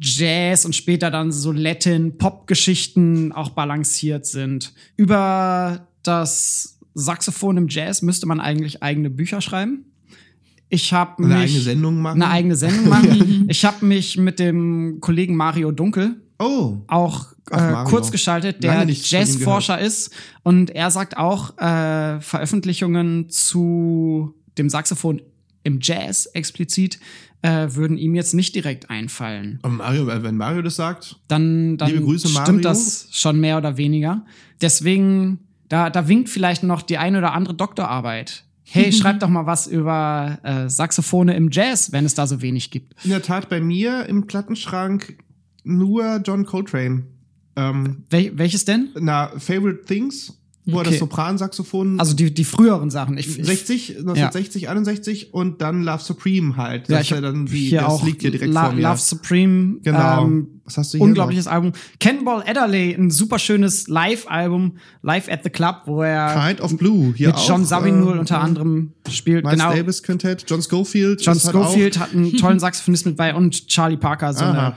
Jazz und später dann so Latin-Pop-Geschichten auch balanciert sind. Über das Saxophon im Jazz müsste man eigentlich eigene Bücher schreiben. Ich habe mich Eine eigene Sendung machen? eine eigene Sendung machen. ich habe mich mit dem Kollegen Mario Dunkel Oh. auch Ach, äh, kurz geschaltet, der Jazzforscher ist. Und er sagt auch, äh, Veröffentlichungen zu dem Saxophon im Jazz explizit äh, würden ihm jetzt nicht direkt einfallen. Und Mario, wenn Mario das sagt, Dann, dann Grüße, stimmt Mario. das schon mehr oder weniger. Deswegen, da, da winkt vielleicht noch die ein oder andere Doktorarbeit. Hey, schreib doch mal was über äh, Saxophone im Jazz, wenn es da so wenig gibt. in der Tat bei mir im Plattenschrank nur John Coltrane. Ähm, Wel welches denn? na, Favorite Things, wo er Okay. das Sopransaxophon Also die, die früheren Sachen. Ich, ich, 60, 1960, 61 und dann Love Supreme halt. Ja, Das ich ist ja dann die, hier das auch liegt hier direkt La vor mir. Love Supreme. Genau. Ähm, Was hast du hier unglaubliches Album. Cannonball Adderley, ein super schönes Live-Album, Live at the Club, wo er Kind of Blue hier mit auch. John Sabinul äh, unter anderem spielt. Miles genau. Davis Quintett, John Schofield. John halt Schofield hat einen tollen Saxophonist mit bei und Charlie Parker. So eine, Aha.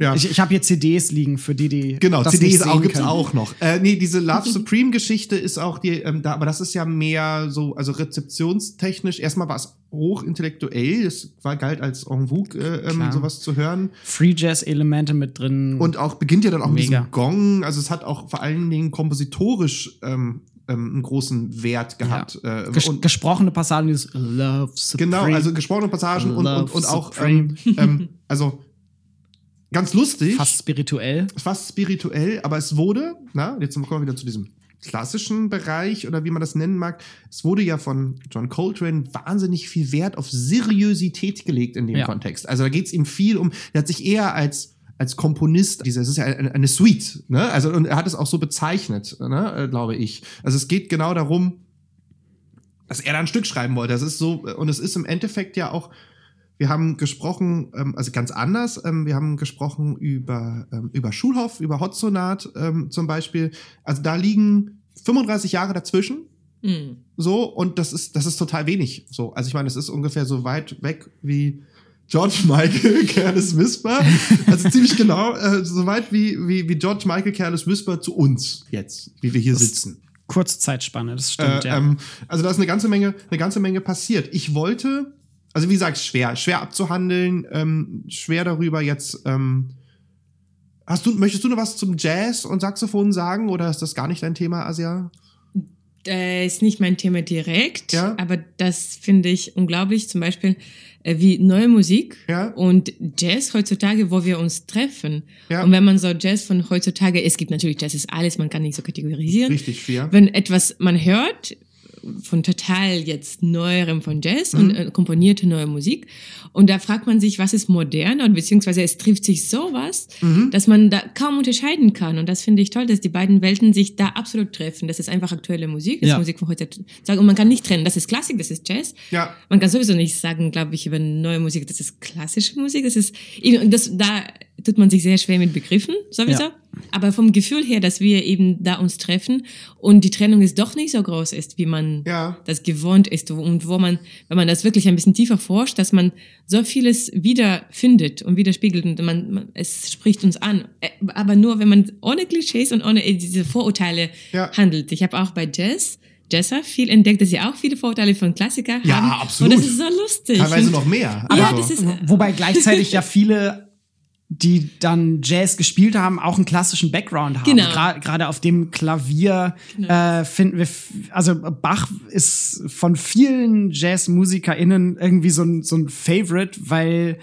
Ja. ich ich habe hier CDs liegen, für die, die Genau, das CDs auch, gibt's können. auch noch. Äh, nee, diese Love Supreme Geschichte ist auch die, ähm, da, aber das ist ja mehr so, also rezeptionstechnisch. Erstmal war es hochintellektuell, es war galt als en vogue, äh, ähm, sowas zu hören. Free Jazz-Elemente mit drin. Und auch beginnt ja dann auch mit Mega. diesem Gong. Also es hat auch vor allen Dingen kompositorisch ähm, ähm, einen großen Wert gehabt. Äh, Ges und gesprochene Passagen, dieses Love Supreme. genau, also gesprochene Passagen und, und, und auch, ähm, ähm, also ganz lustig. fast spirituell. fast spirituell, aber es wurde, na, jetzt kommen wir wieder zu diesem klassischen Bereich oder wie man das nennen mag, es wurde ja von John Coltrane wahnsinnig viel Wert auf Seriosität gelegt in dem Ja. Kontext. Also da geht es ihm viel um, er hat sich eher als als Komponist, dieser, es ist ja eine, eine Suite, ne? Also und er hat es auch so bezeichnet, ne, glaube ich. Also es geht genau darum, dass er da ein Stück schreiben wollte. Das ist so und es ist im Endeffekt ja auch wir haben gesprochen, ähm, also ganz anders, ähm, wir haben gesprochen über, ähm, über Schulhoff, über Hotzonat ähm, zum Beispiel. Also da liegen 35 Jahre dazwischen. Mhm. So, und das ist, das ist total wenig. So, also ich meine, das ist ungefähr so weit weg wie George Michael, Careless Whisper. Also ziemlich genau, äh, so weit wie, wie, wie George Michael, Careless Whisper zu uns jetzt, wie wir hier sitzen. Kurze Zeitspanne, das stimmt, Äh, ja. ähm, also da ist eine ganze Menge, eine ganze Menge passiert. Ich wollte, also wie gesagt, schwer, schwer abzuhandeln, ähm, schwer darüber jetzt ähm, Hast du, möchtest du noch was zum Jazz und Saxophon sagen oder ist das gar nicht dein Thema, Asia? Äh, ist nicht mein Thema direkt, Ja. aber das finde ich unglaublich. Zum Beispiel äh, wie neue Musik Ja. und Jazz heutzutage, wo wir uns treffen. Ja. Und wenn man so Jazz von heutzutage, es gibt natürlich Jazz ist alles, man kann nicht so kategorisieren. Richtig schwer. Wenn etwas man hört von total jetzt neuerem von Jazz und äh, komponierte neue Musik und da fragt man sich, was ist modern und beziehungsweise es trifft sich sowas, dass man da kaum unterscheiden kann und das finde ich toll, dass die beiden Welten sich da absolut treffen. Das ist einfach aktuelle Musik, das Ja. ist Musik von heutzutage und man kann nicht trennen, das ist Klassik, das ist Jazz. Ja. Man kann sowieso nicht sagen, glaube ich, über neue Musik, das ist klassische Musik, das ist, das, da tut man sich sehr schwer mit Begriffen, sowieso. Ja. Aber vom Gefühl her, dass wir eben da uns treffen und die Trennung ist doch nicht so groß ist, wie man Ja. das gewohnt ist und wo man, wenn man das wirklich ein bisschen tiefer forscht, dass man so vieles wiederfindet und widerspiegelt und man, man es spricht uns an. Äh, Aber nur, wenn man ohne Klischees und ohne diese Vorurteile Ja. handelt. Ich habe auch bei Jazz Jazzer viel entdeckt, dass sie auch viele Vorurteile von Klassiker Ja, haben. absolut. Und das ist so lustig. Teilweise und, noch mehr. Ja, Also- das ist, Wobei gleichzeitig ja viele, die dann Jazz gespielt haben, auch einen klassischen Background haben. Genau. Gra- Gerade auf dem Klavier äh, finden wir, also Bach ist von vielen JazzmusikerInnen irgendwie so ein, so ein Favorite, weil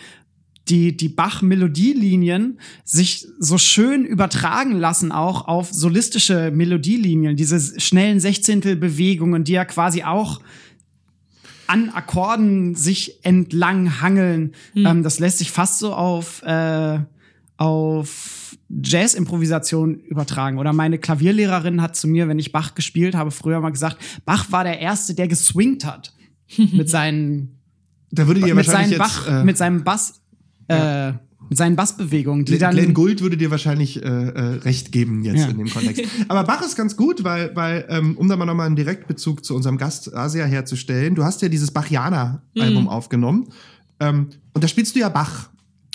die, die Bach-Melodielinien sich so schön übertragen lassen auch auf solistische Melodielinien, diese schnellen Sechzehntelbewegungen, die ja quasi auch an Akkorden sich entlang hangeln. Ähm, das lässt sich fast so auf, äh, auf Jazz-Improvisation übertragen. Oder meine Klavierlehrerin hat zu mir, wenn ich Bach gespielt habe, früher mal gesagt, Bach war der Erste, der geswingt hat. mit seinen, Da würde dir mit wahrscheinlich seinen jetzt. Bach, äh, mit seinem Bass, äh, mit seinen Bassbewegungen, die Glenn, dann. Glenn Gould würde dir wahrscheinlich äh, äh, recht geben jetzt Ja. in dem Kontext. Aber Bach ist ganz gut, weil, weil ähm, um da mal nochmal einen Direktbezug zu unserem Gast Asia herzustellen, du hast ja dieses Bachiana-Album aufgenommen ähm, und da spielst du ja Bach.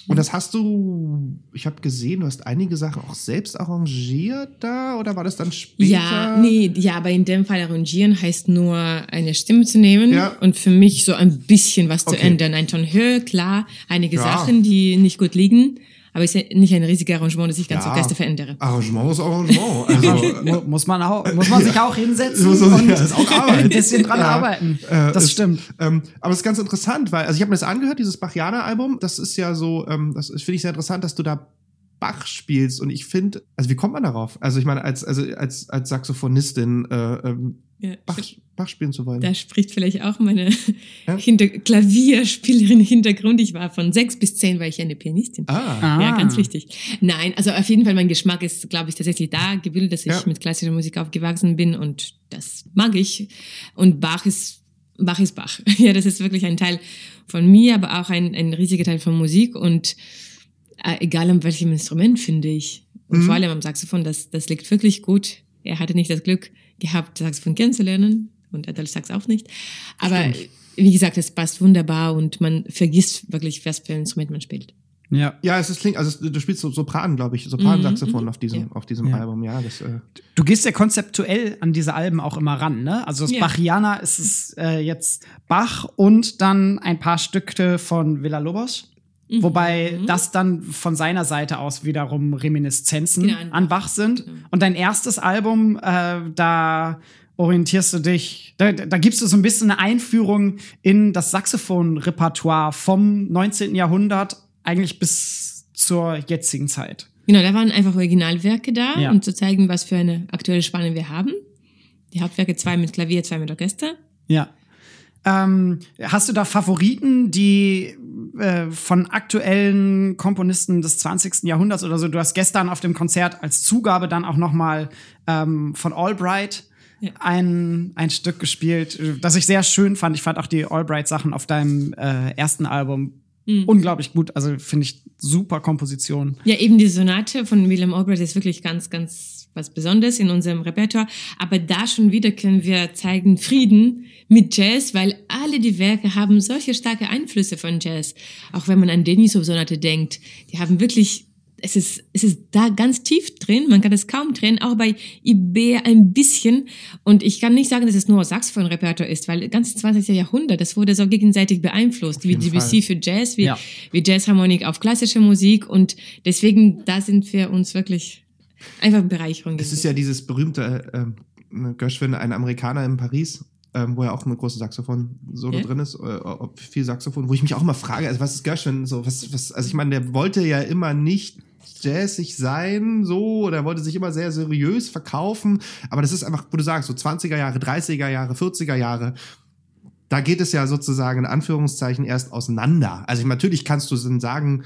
Und das hast du, ich habe gesehen, du hast einige Sachen auch selbst arrangiert da oder war das dann später? ja, nee, ja, aber in dem Fall arrangieren heißt nur eine Stimme zu nehmen Ja. und für mich so ein bisschen was zu Okay. ändern. Ein Ton höher, klar, einige Ja. Sachen, die nicht gut liegen, aber es ist ja nicht ein riesiges Arrangement, das ich ganz Ja. Orchester verändere. Arrangement ist Arrangement. Also, Mu- muss man auch, muss man sich auch hinsetzen Muss man sich- und ja, ist auch Arbeit. ein bisschen dran Ja. arbeiten. Äh, Das ist- stimmt. Ähm, aber es ist ganz interessant, weil, also ich habe mir das angehört, dieses Bachianer-Album, das ist ja so, ähm, das finde ich sehr interessant, dass du da Bach spielst und ich finde, also wie kommt man darauf? Also ich meine, als, also als, als Saxophonistin äh, ähm, Ja. Bach, Bach spielen zu wollen. Da spricht vielleicht auch meine Ja? Hinter Klavierspielerin Hintergrund. Ich war von sechs bis zehn, war ich eine Pianistin. Ah, Ah. Ja, ganz wichtig. Nein, also auf jeden Fall, mein Geschmack ist, glaube ich, tatsächlich da gebildet, dass ich Ja. mit klassischer Musik aufgewachsen bin und das mag ich. Und Bach ist, Bach ist Bach. Ja, das ist wirklich ein Teil von mir, aber auch ein, ein riesiger Teil von Musik und äh, egal an welchem Instrument, finde ich. Und Mhm. vor allem am Saxophon, das, das liegt wirklich gut. Er hatte nicht das Glück gehabt, Saxophon kennenzulernen und Adele Sax auch nicht. Aber wie gesagt, es passt wunderbar und man vergisst wirklich, was für ein Instrument man spielt. Ja. ja, es ist klingt, also du spielst so Sopran, glaube ich, Sopransaxophon Mhm, auf diesem, ja. auf diesem Ja. Album, ja. Das, äh, Du gehst ja konzeptuell an diese Alben auch immer ran, ne? Also das Ja. Bachiana ist es äh, jetzt Bach und dann ein paar Stücke von Villa Lobos. Mhm. Wobei das dann von seiner Seite aus wiederum Reminiszenzen Genau, an an Bach sind. Und dein erstes Album, äh, da orientierst du dich, da, da gibst du so ein bisschen eine Einführung in das Saxophon-Repertoire vom 19. Jahrhundert eigentlich bis zur jetzigen Zeit. Genau, da waren einfach Originalwerke da, Ja. um zu zeigen, was für eine aktuelle Spannung wir haben. Die Hauptwerke, zwei mit Klavier, zwei mit Orchester. Ja. Ähm, hast du da Favoriten, die äh, von aktuellen Komponisten des 20. Jahrhunderts oder so? Du hast gestern auf dem Konzert als Zugabe dann auch noch mal ähm, von Albright Ja. ein, ein Stück gespielt, das ich sehr schön fand. Ich fand auch die Albright-Sachen auf deinem äh, ersten Album unglaublich gut. Also finde ich super Komposition. Ja, eben die Sonate von William Albright ist wirklich ganz, ganz was Besonderes in unserem Repertoire. Aber da schon wieder können wir zeigen Frieden mit Jazz, weil alle die Werke haben solche starke Einflüsse von Jazz. Auch wenn man an Denisov-Sonate denkt, die haben wirklich es ist, es ist da ganz tief drin, man kann es kaum trennen, auch bei IB ein bisschen. Und ich kann nicht sagen, dass es nur Saxophon-Repertoire ist, weil ganz 20. Jahrhundert, das wurde so gegenseitig beeinflusst, wie Debussy für Jazz, wie, Ja. wie Jazzharmonik auf klassische Musik. Und deswegen, da sind wir uns wirklich einfach Bereicherung. Es ist ja dieses berühmte äh, Gershwin, ein Amerikaner in Paris, ähm, wo ja auch eine große Saxophon-Solo Ja. drin ist, äh, ob viel Saxophon, wo ich mich auch immer frage, also was ist Gershwin so, was, was, also ich meine, der wollte ja immer nicht jazzig sein, so, oder er wollte sich immer sehr seriös verkaufen, aber das ist einfach, wo du sagst, so 20er Jahre, 30er Jahre, 40er Jahre, da geht es ja sozusagen in Anführungszeichen erst auseinander. Also ich, natürlich kannst du dann sagen,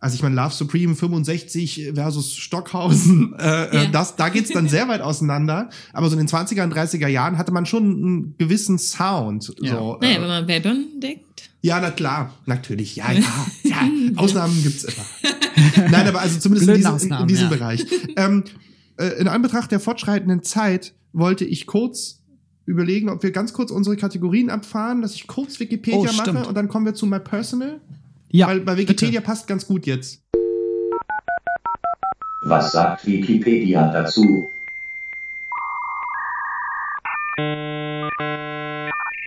also ich meine, Love Supreme 65 versus Stockhausen, äh, Ja. äh, das, da geht's dann sehr weit auseinander. Aber so in den 20er und 30er Jahren hatte man schon einen gewissen Sound. Ja. So, Naja, äh, wenn man Webern denkt. ja, na klar, natürlich. Ja, ja, ja. Ausnahmen gibt's immer. Nein, aber also zumindest in diesem, in, Ausnahmen, in diesem ja. Bereich. Ähm, äh, in Anbetracht der fortschreitenden Zeit wollte ich kurz überlegen, ob wir ganz kurz unsere Kategorien abfahren, dass ich kurz Wikipedia Oh, mache und dann kommen wir zu My Personal. Ja, weil bei Wikipedia bitte. passt ganz gut jetzt. Was sagt Wikipedia dazu?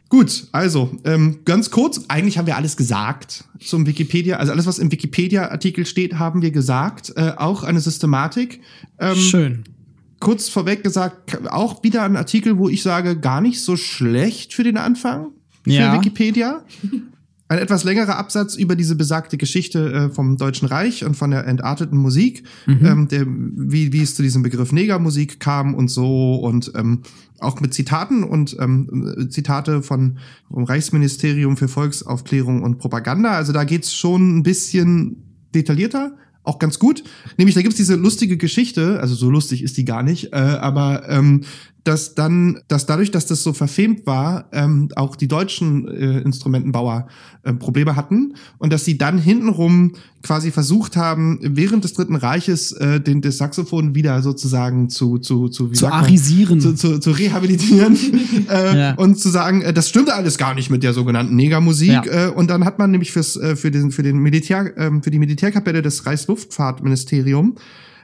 Gut, also ähm, ganz kurz, eigentlich haben wir alles gesagt zum Wikipedia, also alles, was im Wikipedia-Artikel steht, haben wir gesagt, äh, auch eine Systematik. Ähm, Schön. kurz vorweg gesagt, auch wieder ein Artikel, wo ich sage, gar nicht so schlecht für den Anfang für Ja. Wikipedia. Ein etwas längerer Absatz über diese besagte Geschichte äh, vom Deutschen Reich und von der entarteten Musik, ähm, der, wie, wie es zu diesem Begriff Negermusik kam und so und ähm, auch mit Zitaten und ähm, Zitate von vom Reichsministerium für Volksaufklärung und Propaganda. Also da geht's schon ein bisschen detaillierter, auch ganz gut. Nämlich da gibt's diese lustige Geschichte, also so lustig ist die gar nicht, äh, aber ähm, dass dann, dass dadurch, dass das so verfemt war, ähm, auch die deutschen äh, Instrumentenbauer äh, Probleme hatten und dass sie dann hintenrum quasi versucht haben, während des Dritten Reiches äh, den, das Saxophon wieder sozusagen zu, zu, zu, wie Zu arisieren. zu, zu, zu rehabilitieren äh, Ja. und zu sagen, äh, das stimmte alles gar nicht mit der sogenannten Negermusik. Ja. Äh, und dann hat man nämlich fürs, äh, für, den, für, den Militär, ähm, für die Militärkapelle des Reichsluftfahrtministerium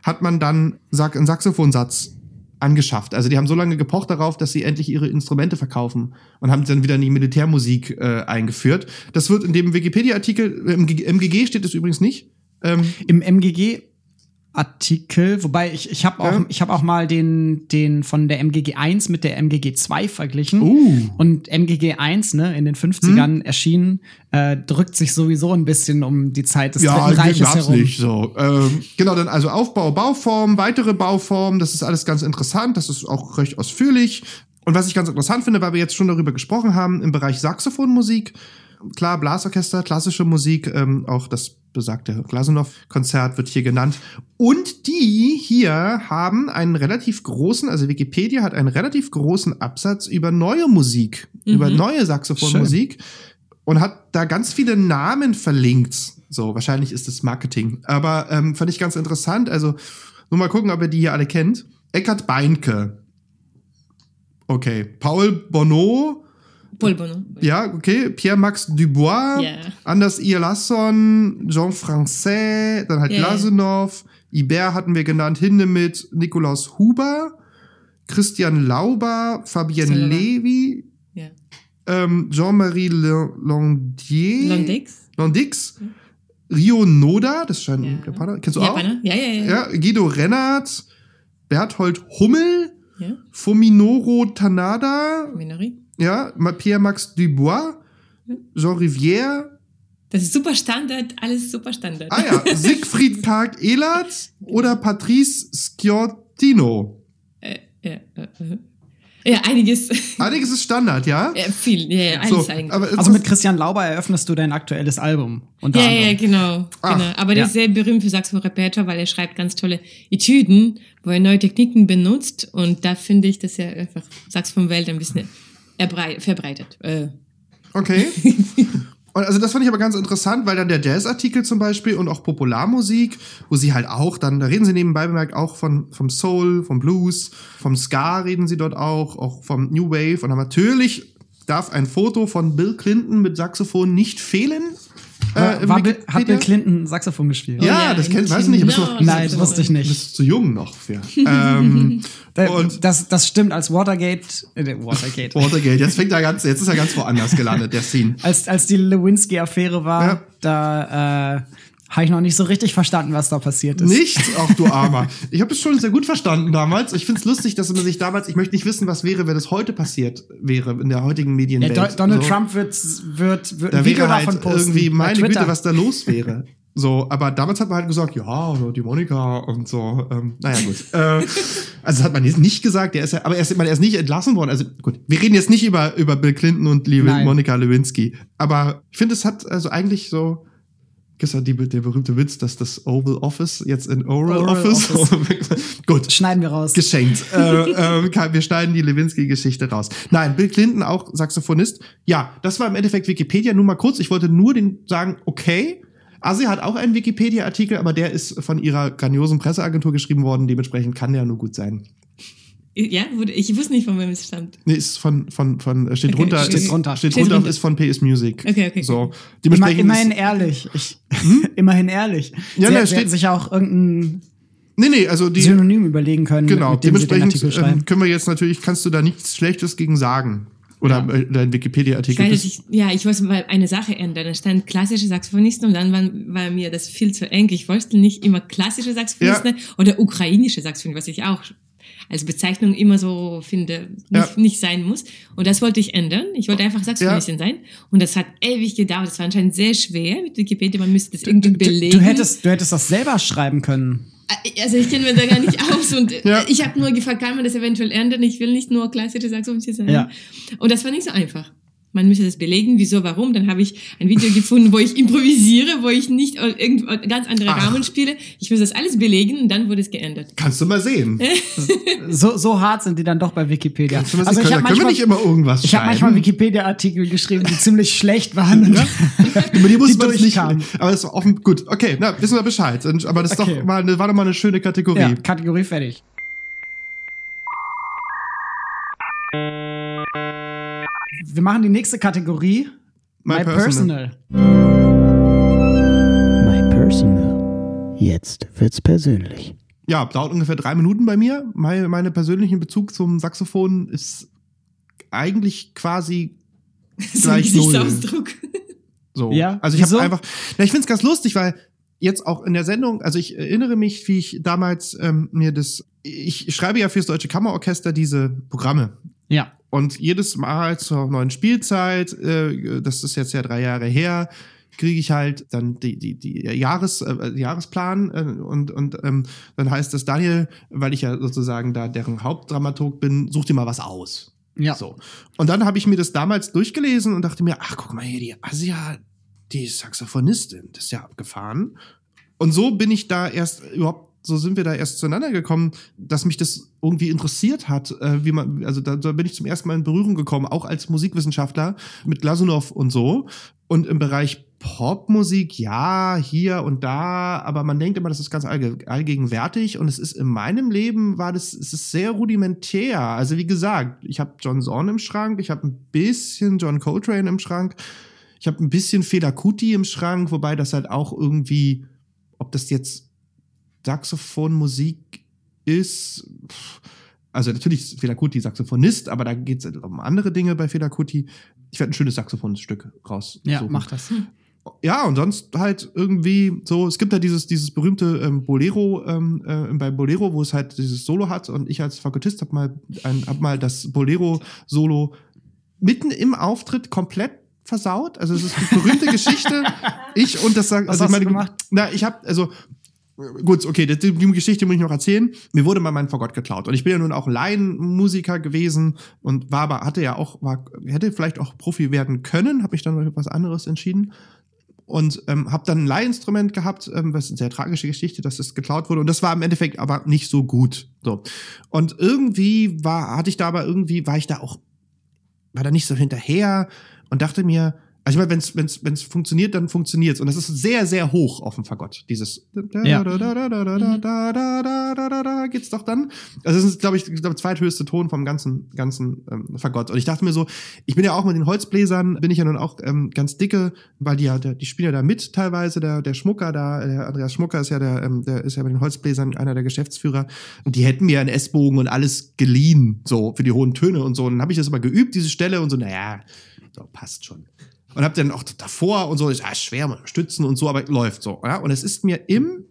hat man dann Sa einen Saxophonsatz angeschafft. Also die haben so lange gepocht darauf, dass sie endlich ihre Instrumente verkaufen und haben dann wieder in die Militärmusik äh, eingeführt. Das wird in dem Wikipedia-Artikel, im MGG steht es übrigens nicht. Ähm, Im MGG Artikel, wobei ich, ich habe auch, Ja. ich hab auch mal den, den von der MGG 1 mit der MGG 2 verglichen. Uh. Und MGG 1, ne, in den 50ern erschienen, äh, drückt sich sowieso ein bisschen um die Zeit des ja, Dritten Reiches herum. nicht so. Ähm, genau, dann also Aufbau, Bauform, weitere Bauformen, das ist alles ganz interessant, das ist auch recht ausführlich. Und was ich ganz interessant finde, weil wir jetzt schon darüber gesprochen haben, im Bereich Saxophonmusik, klar, Blasorchester, klassische Musik, ähm, auch das besagte Glasunow-Konzert wird hier genannt. Und die hier haben einen relativ großen, also Wikipedia hat einen relativ großen Absatz über neue Musik, über neue Saxophonmusik und hat da ganz viele Namen verlinkt. So, wahrscheinlich ist es Marketing. Aber ähm, fand ich ganz interessant. Also, nur mal gucken, ob ihr die hier alle kennt. Eckhard Beinke. Okay. Paul Bonneau. Polbono. Ja, okay. Pierre-Max Dubois. Ja. Anders Lasson. Jean Francais. Dann halt ja. Glasunow. Ibert hatten wir genannt. Hindemith. Nikolaus Huber. Christian Lauber. Fabienne Lauber. Levy. Ja. Ähm, Jean-Marie Landier. Londix. Landix. Rio Noda, das scheint ein Ja. Japaner. Kennst du Japaner? Ja, ja, ja. auch? Ja, Guido Rennert, Berthold Hummel. Fuminoro Tanada, Minori. Ja, Ma- Pierre-Max Dubois, Jean Rivière, Das ist super Standard, alles super Standard. ah ja, Siegfried Karg Ehlert oder Patrice Sciortino. äh, ja, äh, äh. ja, einiges. Einiges ist Standard, ja? ja, viel, ja, ja, alles So, eigentlich. aber Also mit Christian Lauber eröffnest du dein aktuelles Album. Unter ja, ja, anderem. genau. Ach, genau. Aber der ja. ist sehr berühmt für Saxophon-Repertoire, weil er schreibt ganz tolle Etüden, wo er neue Techniken benutzt. Und da finde ich, dass er einfach Saxophon-Welt ein bisschen verbreitet. Äh, Okay. Und also das fand ich aber ganz interessant, weil dann der Jazz-Artikel zum Beispiel und auch Popularmusik, wo sie halt auch dann, da reden sie nebenbei bemerkt auch von, vom Soul, vom Blues, vom Ska reden sie dort auch, auch vom New Wave und dann natürlich darf ein Foto von Bill Clinton mit Saxophon nicht fehlen. Äh, War, Bill- hat Bill Clinton Saxophon gespielt? Ja, ja, das kennt, weiß ich nicht. Bist du, Genau. bist, Nein, bist, wusste ich nicht. Bist zu jung noch für. ähm, Äh, und das, das stimmt, als Watergate, äh, Watergate, Watergate, jetzt fängt er ganz, jetzt ist er ganz woanders gelandet, der Scene. als, als die Lewinsky-Affäre war, Ja. da äh, habe ich noch nicht so richtig verstanden, was da passiert ist. Nicht? Ach du Armer. Ich habe es schon sehr gut verstanden damals. Ich finde es lustig, dass man sich damals, ich möchte nicht wissen, was wäre, wenn das heute passiert wäre, in der heutigen Ja, Medienwelt. Do Donald so. Trump wird, wird, wird da ein Video wäre halt davon posten. irgendwie, meine. Güte, was da los wäre. So, aber damals hat man halt gesagt, ja, die Monika und so. Ähm, naja, gut. äh, also das hat man jetzt nicht gesagt, der ist ja, aber er ist, meine, er ist nicht entlassen worden. Also gut, wir reden jetzt nicht über, über Bill Clinton und Lew Nein. Monika Lewinsky. Aber ich finde, es hat also eigentlich so. Ja die, der berühmte Witz, dass das Oval Office jetzt in Oral, Oral Office. Gut, Schneiden wir raus. geschenkt. äh, äh, wir schneiden die Lewinsky-Geschichte raus. Nein, Bill Clinton, auch Saxophonist. Ja, das war im Endeffekt Wikipedia. Nur mal kurz, ich wollte nur den sagen, okay. Asi hat auch einen Wikipedia-Artikel, aber der ist von ihrer grandiosen Presseagentur geschrieben worden. Dementsprechend kann der nur gut sein. Ja, wurde, ich wusste nicht, von wem es stammt. Nee, ist von, von, von, steht Okay, drunter, steht ist, drunter. steht Steht drunter, drunter. ist von PS Music. Okay, okay, So. okay. Immer, Dementsprechend immerhin ehrlich. Ich, immerhin ehrlich. Ja, sie, ne, sie steht- hätten sich auch irgendein nee, nee, also die, Synonym überlegen können, genau, mit dem sie den dementsprechend Artikel schreiben. ähm, können wir jetzt natürlich, kannst du da nichts Schlechtes gegen sagen. Oder Ja. äh, dein Wikipedia-Artikel. ich, ja, ich wollte mal eine Sache ändern. Da stand klassische Saxophonisten und dann war, war mir das viel zu eng. Ich wollte nicht immer klassische Saxophonisten oder ukrainische Saxophonisten, was ich auch als Bezeichnung immer so finde, nicht, Ja. nicht sein muss. Und das wollte ich ändern. Ich wollte einfach Saxophonistin sein. Und das hat ewig gedauert. Das war anscheinend sehr schwer mit Wikipedia. Man müsste das irgendwie Du, belegen. du, hättest, du hättest das selber schreiben können. Also ich kenne mich da gar nicht aus und äh, Ja. ich habe nur gefragt, kann man das eventuell ändern? Ich will nicht nur klassische Saxophonist sein. Ja. Und das war nicht so einfach. Man müsste das belegen, wieso, warum. Dann habe ich ein Video gefunden, wo ich improvisiere, wo ich nicht irgendwo ganz andere Ach. Rahmen spiele. Ich muss das alles belegen und dann wurde es geändert. Kannst du mal sehen. So, so hart sind die dann doch bei Wikipedia. Kannst du mal Also ich Können, habe da können wir manchmal, nicht immer irgendwas ich hab schreiben. manchmal Wikipedia-Artikel geschrieben, die ziemlich schlecht waren. Und Über die muss die man nicht. Aber das ist offen. Gut, okay, na, wissen wir Bescheid. Und- Aber das ist Okay. doch mal, eine- war doch mal eine schöne Kategorie. ja, Kategorie fertig. Wir machen die nächste Kategorie. My My, Personal. personal. My Personal. Jetzt wird's persönlich. Ja, dauert ungefähr drei Minuten bei mir. Meine, meine persönlichen Bezug zum Saxophon ist eigentlich quasi So gleich ein null. Gesichtsausdruck. So. Ja, Also ich habe einfach, na, ich finde es ganz lustig, weil jetzt auch in der Sendung, also ich erinnere mich, wie ich damals ähm, mir das, ich schreibe ja fürs Deutsche Kammerorchester diese Programme. Ja. Und jedes Mal zur neuen Spielzeit, äh, das ist jetzt ja drei Jahre her, kriege ich halt dann die, die, die Jahres, äh, Jahresplan äh, und, und ähm, dann heißt es, Daniel, weil ich ja sozusagen da deren Hauptdramaturg bin, such dir mal was aus. Ja. So. Und dann habe ich mir das damals durchgelesen und dachte mir, ach, guck mal hier, die Asia, die ist Saxophonistin, das ist ja abgefahren. Und so bin ich da erst überhaupt, so sind wir da erst zueinander gekommen, dass mich das irgendwie interessiert hat, äh, wie man, also da, da bin ich zum ersten Mal in Berührung gekommen, auch als Musikwissenschaftler mit Glasunow und so. Und im Bereich Popmusik, ja, hier und da, aber man denkt immer, das ist ganz allge allgegenwärtig und es ist in meinem Leben war das, es ist sehr rudimentär. Also wie gesagt, ich habe John Zorn im Schrank, ich habe ein bisschen John Coltrane im Schrank, ich habe ein bisschen Fela Kuti im Schrank, wobei das halt auch irgendwie, ob das jetzt Saxophonmusik ist, also natürlich ist Fela Kuti Saxophonist, aber da geht es um andere Dinge bei Fela Kuti. Ich werde ein schönes Saxophonstück raus. Ja, mach das. Ja, und sonst halt irgendwie so, es gibt ja dieses, dieses berühmte ähm, Bolero, ähm, äh, bei Bolero, wo es halt dieses Solo hat und ich als Fakultist hab mal, ein, hab mal das Bolero-Solo mitten im Auftritt komplett versaut. Also es ist die berühmte Geschichte. Ich und das Was also ich hast du meine, gemacht? na, ich habe also Gut, okay, die, die Geschichte muss ich noch erzählen. Mir wurde mal mein Fagott geklaut. Und ich bin ja nun auch Laienmusiker gewesen und war aber, hatte ja auch, war, hätte vielleicht auch Profi werden können, habe mich dann für was anderes entschieden. Und ähm, habe dann ein Leihinstrument gehabt, ähm, was eine sehr tragische Geschichte, dass es geklaut wurde. Und das war im Endeffekt aber nicht so gut. So. Und irgendwie war, hatte ich da aber irgendwie, war ich da auch, war da nicht so hinterher und dachte mir, also ich meine, wenn es wenn's, wenn's funktioniert, dann funktioniert's Und das ist sehr, sehr hoch auf dem Fagott. Dieses ja. geht's doch dann. Also das ist, glaube ich, der zweithöchste Ton vom ganzen, ganzen ähm, Fagott. Und ich dachte mir so, ich bin ja auch mit den Holzbläsern, bin ich ja nun auch ähm, ganz dicke, weil die ja, der, die spielen ja da mit teilweise. Der, der Schmucker da, der Andreas Schmucker ist ja der, ähm, der ist ja bei den Holzbläsern einer der Geschäftsführer. Und die hätten mir einen S-Bogen und alles geliehen, so für die hohen Töne und so. Und dann habe ich das immer geübt, diese Stelle, und so, naja, so, passt schon und hab dann auch davor und so, ist ah, schwer mal stützen und so, aber läuft so. Ja? Und es ist mir im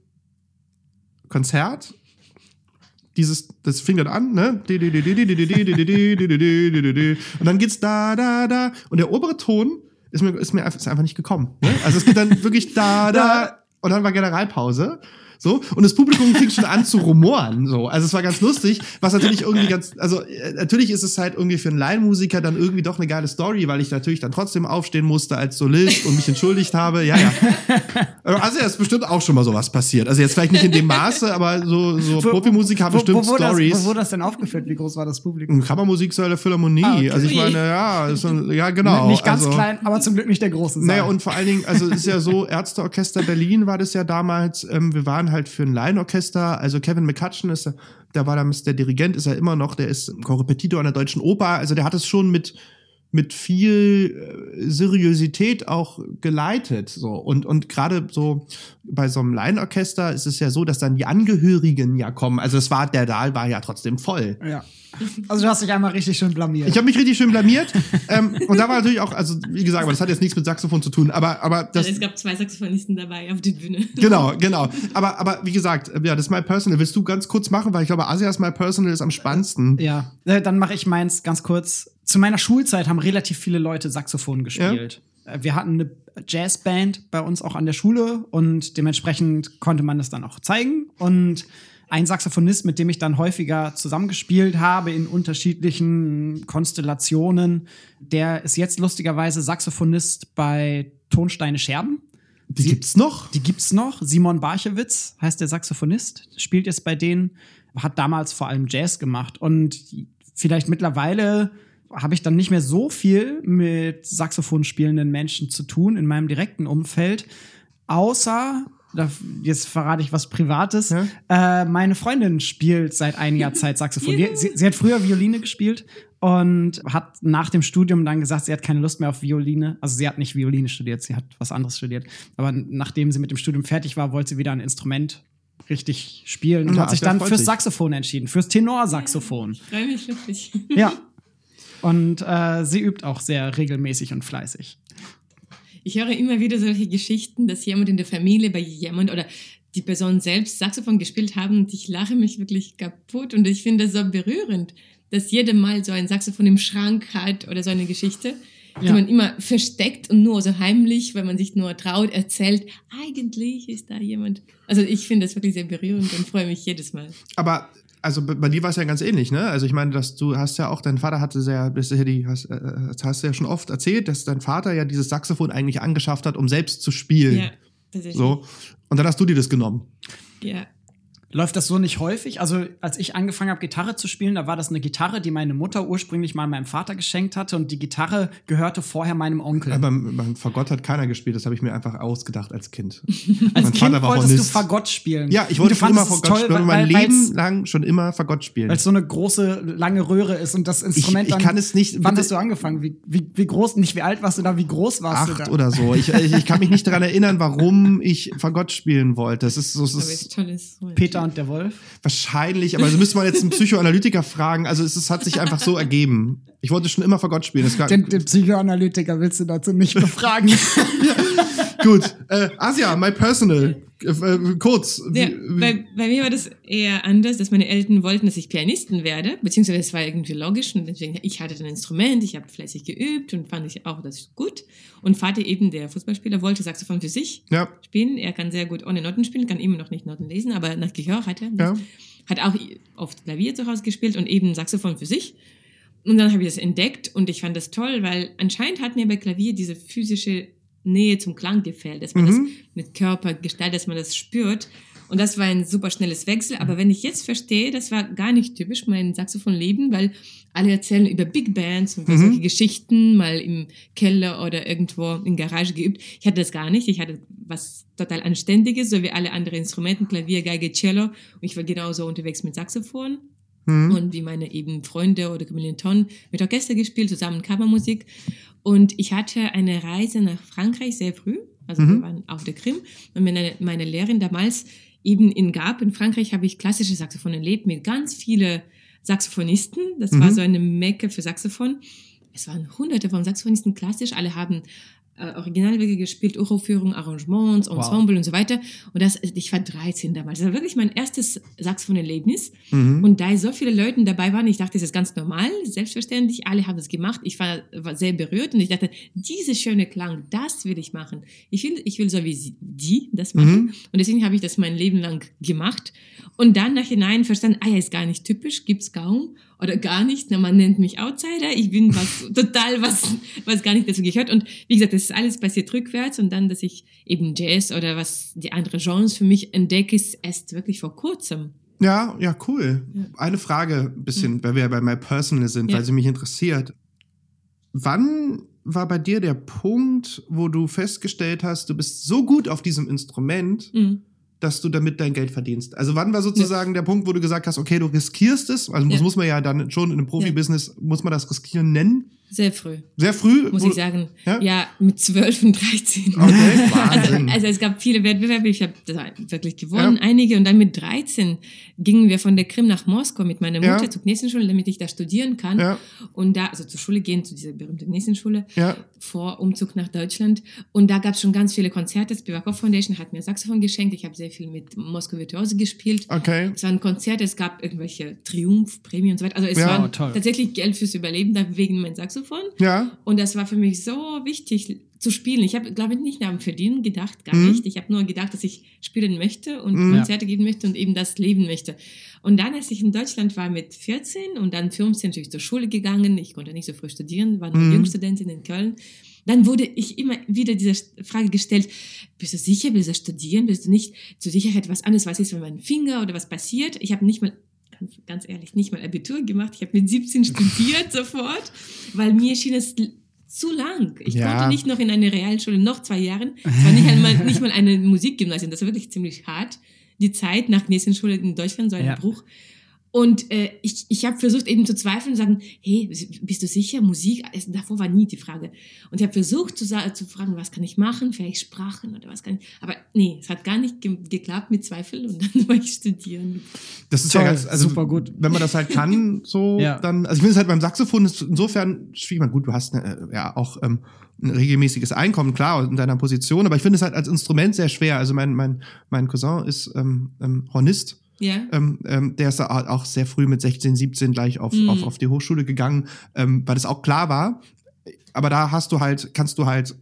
Konzert dieses, das fing dann an, ne? Und dann geht's da, da, da. Und der obere Ton ist mir, ist mir einfach, ist einfach nicht gekommen. Ne? Also es geht dann wirklich da, da. Und dann war Generalpause. So, und das Publikum fing schon an zu rumoren. So. Also es war ganz lustig, was natürlich irgendwie ganz, also äh, natürlich ist es halt irgendwie für einen Laienmusiker dann irgendwie doch eine geile Story, weil ich natürlich dann trotzdem aufstehen musste als Solist und mich entschuldigt habe. Ja, ja. Also ja, ist bestimmt auch schon mal sowas passiert. Also jetzt vielleicht nicht in dem Maße, aber so, so Profimusiker haben Wo- bestimmt wo, wo Stories. Das, wo wurde das denn aufgeführt? Wie groß war das Publikum? Kammermusiksäule Philharmonie. Ah, okay. Also ich meine, ja, so, ja genau. nicht ganz also, klein, aber zum Glück nicht der große Saal. Naja, und vor allen Dingen, also es ist ja so, Ärzteorchester Berlin war das ja damals, ähm, wir waren halt für ein Laienorchester, also Kevin McCutcheon ist, der war damals der Dirigent, ist er immer noch, der ist Korrepetitor an der Deutschen Oper, also der hat es schon mit mit viel äh, Seriosität auch geleitet so und und gerade so bei so einem Laienorchester ist es ja so, dass dann die Angehörigen ja kommen. Also es war der Saal war ja trotzdem voll. ja. Also du hast dich einmal richtig schön blamiert. Ich habe mich richtig schön blamiert. ähm, und da war natürlich auch, also wie gesagt, aber das hat jetzt nichts mit Saxophon zu tun. Aber, aber das, es gab zwei Saxophonisten dabei auf der Bühne. genau, genau. Aber, aber wie gesagt, ja, das ist My Personal. Willst du ganz kurz machen, weil ich glaube, Asias My Personal ist am spannendsten. Ja, äh, dann mache ich meins ganz kurz. Zu meiner Schulzeit haben relativ viele Leute Saxophon gespielt. Äh, Wir hatten eine Jazzband bei uns auch an der Schule und dementsprechend konnte man das dann auch zeigen. Und ein Saxophonist, mit dem ich dann häufiger zusammengespielt habe in unterschiedlichen Konstellationen, der ist jetzt lustigerweise Saxophonist bei Tonsteine Scherben. Die Sie- gibt's noch? Die gibt's noch. Simon Barchewitz heißt der Saxophonist, spielt jetzt bei denen, hat damals vor allem Jazz gemacht und vielleicht mittlerweile habe ich dann nicht mehr so viel mit Saxophon spielenden Menschen zu tun in meinem direkten Umfeld, außer Jetzt verrate ich was Privates. Ja? Äh, meine Freundin spielt seit einiger Zeit Saxophon. Sie, sie hat früher Violine gespielt und hat nach dem Studium dann gesagt, sie hat keine Lust mehr auf Violine. Also sie hat nicht Violine studiert, sie hat was anderes studiert. Aber nachdem sie mit dem Studium fertig war, wollte sie wieder ein Instrument richtig spielen und Ja, hat sich dann fürs sich. Saxophon entschieden, fürs Tenorsaxophon. Ich freue mich wirklich. Ja. Und äh, sie übt auch sehr regelmäßig und fleißig. Ich höre immer wieder solche Geschichten, dass jemand in der Familie bei jemand oder die Person selbst Saxophon gespielt haben und ich lache mich wirklich kaputt und ich finde das so berührend, dass jeder mal so ein Saxophon im Schrank hat oder so eine Geschichte, die Ja. man immer versteckt und nur so heimlich, weil man sich nur traut, erzählt, eigentlich ist da jemand. Also ich finde das wirklich sehr berührend und freue mich jedes Mal. Aber also bei dir war es ja ganz ähnlich, ne? Also ich meine, dass du hast ja auch, dein Vater hatte sehr, das ja die, hast, äh, das hast du ja schon oft erzählt, dass dein Vater ja dieses Saxophon eigentlich angeschafft hat, um selbst zu spielen. Ja, tatsächlich. So. Und dann hast du dir das genommen. Ja. Läuft das so nicht häufig? Also, als ich angefangen habe, Gitarre zu spielen, da war das eine Gitarre, die meine Mutter ursprünglich mal meinem Vater geschenkt hatte und die Gitarre gehörte vorher meinem Onkel. Aber beim Fagott hat keiner gespielt, das habe ich mir einfach ausgedacht als Kind. als mein Kind Vater war wolltest du Hornist. Fagott spielen. Ja, ich Und wollte du schon immer Fagott toll, spielen, weil- mein Leben lang schon immer Fagott spielen. Weil es so eine große, lange Röhre ist und das Instrument ich dann. kann es nicht- Wann bitte- hast du angefangen? Wie, wie, wie groß, nicht wie alt warst du da, wie groß warst du Acht da? oder so. Ich, ich, ich kann mich nicht daran erinnern, warum ich Fagott spielen wollte. Das ist so, das ist. Peter und der Wolf. wahrscheinlich, aber also müsste man jetzt einen Psychoanalytiker fragen. Also es, es hat sich einfach so ergeben. Ich wollte schon immer Fagott spielen. Das gar, Den, den Psychoanalytiker willst du dazu nicht befragen. gut. Äh, Asia, my personal. Äh, äh, kurz. Ja, bei, bei mir war das eher anders, dass meine Eltern wollten, dass ich Pianistin werde, beziehungsweise es war irgendwie logisch und deswegen, ich hatte ein Instrument, ich habe fleißig geübt und fand ich auch das gut. Und Vater eben, der Fußballspieler, wollte Saxophon für sich ja. spielen. Er kann sehr gut ohne Noten spielen, kann immer noch nicht Noten lesen, aber nach Gehör hat er. Ja. Hat auch oft Klavier zu Hause gespielt und eben Saxophon für sich. Und dann habe ich das entdeckt und ich fand das toll, weil anscheinend hat mir bei Klavier diese physische Nähe zum Klang gefällt, dass man Mhm. das mit Körper gestaltet, dass man das spürt. Und das war ein super schnelles Wechsel. Aber wenn ich jetzt verstehe, das war gar nicht typisch mein Saxophonleben, weil alle erzählen über Big Bands und Mhm. solche Geschichten, mal im Keller oder irgendwo in Garage geübt. Ich hatte das gar nicht. Ich hatte was total Anständiges, so wie alle anderen Instrumenten, Klavier, Geige, Cello. Und ich war genauso unterwegs mit Saxophon. Mhm. Und wie meine eben Freunde oder Kommilitonen mit Orchester gespielt, zusammen Kammermusik. Und ich hatte eine Reise nach Frankreich sehr früh. Also Mhm. wir waren auf der Krim. Und meine, meine Lehrerin damals eben in Gap in Frankreich habe ich klassische Saxophon erlebt mit ganz viele Saxophonisten. Das war Mhm. so eine Mecke für Saxophon. Es waren hunderte von Saxophonisten klassisch. Alle haben äh, Originalwerke gespielt, Uraufführungen, Arrangements, Ensemble und so weiter. Und das, ich war 13 damals. Das war wirklich mein erstes Saxophon-Erlebnis. Mhm. Und da so viele Leute dabei waren, ich dachte, das ist ganz normal, selbstverständlich, alle haben es gemacht. Ich war, war sehr berührt und ich dachte, diese schöne Klang, das will ich machen. Ich will, ich will so wie sie, die das machen. Mhm. Und deswegen habe ich das mein Leben lang gemacht. Und dann nachhinein verstanden, ah ja, ist gar nicht typisch, gibt's kaum oder gar nicht. Na, man nennt mich Outsider. Ich bin was total was, was gar nicht dazu gehört. Und wie gesagt, das ist alles passiert rückwärts. Und dann, dass ich eben Jazz oder was die andere Genres für mich entdecke, ist erst wirklich vor kurzem. Ja, ja, cool. Ja. Eine Frage, ein bisschen, weil wir ja bei My Personal sind, Ja. weil sie mich interessiert. Wann war bei dir der Punkt, wo du festgestellt hast, du bist so gut auf diesem Instrument, Mhm. Dass du damit dein Geld verdienst? Also wann war sozusagen der Punkt, wo du gesagt hast, okay, du riskierst es? Also das Ja. muss man ja dann schon in einem Profibusiness, muss man das riskieren nennen? Sehr früh, Sehr früh? muss ich sagen. Ja? Ja, mit 12 und 13. Okay, Also, Wahnsinn. also es gab viele Wettbewerbe, ich habe wirklich gewonnen, einige. Und dann mit 13 gingen wir von der Krim nach Moskau mit meiner Ja. Mutter zur Knessenschule, damit ich da studieren kann. ja, Und da, also zur Schule gehen, zu dieser berühmten Knessenschule, ja, vor Umzug nach Deutschland. Und da gab es schon ganz viele Konzerte. Spivakov Foundation hat mir Saxophon geschenkt. Ich habe sehr viel mit Moskau Virtuose gespielt. okay. Es waren Konzerte, es gab irgendwelche Triumph-Prämien und so weiter. Also es Ja, war toll. tatsächlich Geld fürs Überleben da wegen mein Saxophon. Ja, Und das war für mich so wichtig zu spielen. Ich habe, glaube ich, nicht am Verdienen gedacht, gar Mhm. nicht. Ich habe nur gedacht, dass ich spielen möchte und Mhm. Konzerte geben möchte und eben das leben möchte. Und dann, als ich in Deutschland war mit 14 und dann 15 natürlich zur Schule gegangen, ich konnte nicht so früh studieren, war nur Mhm. Jungstudentin in Köln, dann wurde ich immer wieder diese Frage gestellt, bist du sicher, willst du studieren, bist du nicht zur Sicherheit was anderes, was ist, wenn mein Finger oder was passiert? Ich habe nicht mal ganz, ganz ehrlich, nicht mal Abitur gemacht. Ich habe mit 17 studiert sofort, weil mir schien es zu lang. Ich Ja. konnte nicht noch in eine Realschule, noch zwei Jahren. Es war nicht einmal, nicht mal eine Musikgymnasium. Das war wirklich ziemlich hart. Die Zeit nach Knessenschule in Deutschland, so ein Ja. Bruch. Und äh, ich, ich habe versucht eben zu zweifeln und sagen, hey, bist du sicher? Musik? Es- Davor war nie die Frage. Und ich habe versucht zu, zu fragen, was kann ich machen? Vielleicht Sprachen oder was kann ich? Aber nee, es hat gar nicht ge geklappt mit Zweifel und dann war ich studieren. Das ist Toll, ja ganz, also super gut. Wenn man das halt kann, so, Ja. dann, also ich finde es halt beim Saxophon ist insofern schwierig. Man, Gut, du hast äh, ja auch ähm, ein regelmäßiges Einkommen, klar, in deiner Position, aber ich finde es halt als Instrument sehr schwer. Also mein, mein, mein Cousin ist ähm, ähm, Hornist. Ja. Ähm, ähm, der ist auch sehr früh mit 16, 17 gleich auf, Mhm. auf, auf die Hochschule gegangen, ähm, weil das auch klar war. Aber da hast du halt, kannst du halt,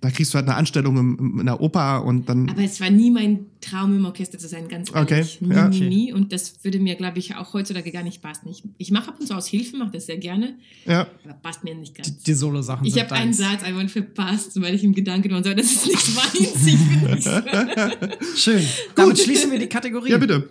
da kriegst du halt eine Anstellung im, im, in der Oper und dann. Aber es war nie mein Traum, im Orchester zu sein, ganz Okay, ehrlich. Nie, ja. nie, Okay. nie. Und das würde mir, glaube ich, auch heutzutage gar nicht passen. Ich, ich mache ab und zu aus Hilfe, mache das sehr gerne, ja. aber passt mir nicht Die, ganz. die Solo-Sachen Ich habe einen. Satz einmal verpasst, weil ich im Gedanken war, so, das ist nicht meins. Ich bin nicht so. Schön. Damit schließen wir die Kategorie. ja, bitte.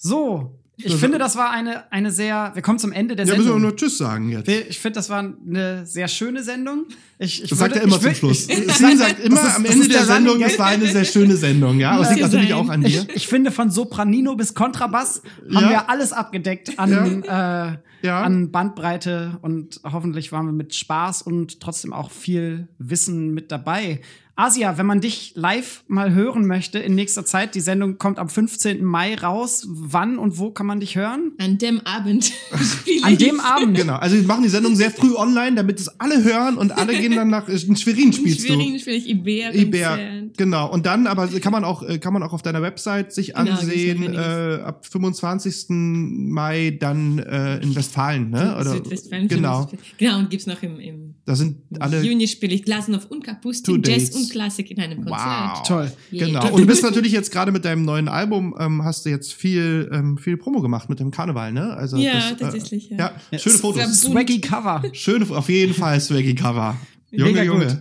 So, ich Das- finde, das war eine, eine sehr. Wir kommen zum Ende der Ja, müssen wir Sendung. nur Tschüss sagen jetzt. Ich finde, das war eine sehr schöne Sendung. Ich, ich Das sagt würde- er immer ich zum Schluss. Ich, ich, Sing sagt immer ist- am Ende der der Sendung, das war eine sehr schöne Sendung, ja. Aber das liegt natürlich auch an dir. Ich finde, von Sopranino bis Kontrabass haben Ja. wir alles abgedeckt an, äh, Ja. an Bandbreite und hoffentlich waren wir mit Spaß und trotzdem auch viel Wissen mit dabei. Asia, wenn man dich live mal hören möchte in nächster Zeit, die Sendung kommt am 15. Mai raus. Wann und wo kann man dich hören? An dem Abend An dem Abend. Genau. Also wir machen die Sendung sehr früh online, damit es alle hören und alle gehen dann nach in Schwerin In spielst Schwerin spiele ich Iber. Iber, genau. Und dann, aber kann man auch, äh, kann man auch auf deiner Website sich Genau, ansehen, noch äh, ab 25. Mai dann äh, in Westfalen, ne? Oder, Südwestfalen. genau. Genau, und gibt's noch im, im Da sind alle, Juni spiele ich Glasnow und Kapustin, Jazz und Klassik in einem Konzert. wow. Toll. Yeah. Genau. Und du bist natürlich jetzt gerade mit deinem neuen Album, ähm, hast du jetzt viel, ähm, viel Promo gemacht mit dem Karneval, ne? Also Ja, das, äh, tatsächlich, ja. Ja, schöne Es- Fotos. Swaggy Cover. Schöne, auf jeden Fall Swaggy Cover. Junge, Mega Junge. gut.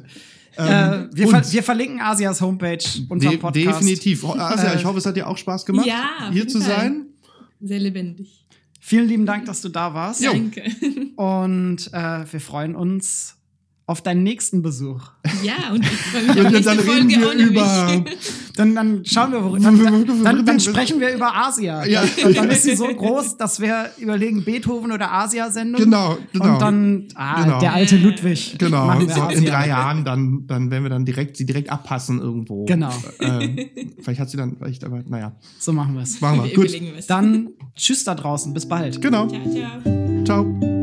Äh, wir, ver wir verlinken Asias Homepage unter De Podcast. definitiv. Asia, Äh, ich hoffe, es hat dir auch Spaß gemacht, Ja, hier zu sein. Sehr lebendig. Vielen lieben Dank, dass du da warst. Jo. Danke. Und äh, wir freuen uns auf deinen nächsten Besuch. Ja, und ich freue mich auf nächste dann reden Folge wir ohne über. Dann, dann schauen wir, worüber. Dann, dann, dann, sprechen wir über Asia. Ja. Dann, dann ist sie so groß, dass wir überlegen Beethoven oder Asia-Sendung. Genau, genau. Und dann, ah, Genau. der alte Ludwig. Genau, wir in drei Jahren, dann, dann werden wir dann direkt, sie direkt abpassen irgendwo. Genau. Ähm, vielleicht hat sie dann, vielleicht, aber naja, So machen wir es. machen wir. Wir Gut. Dann tschüss da draußen. Bis bald. Genau. Ciao, ciao. Ciao.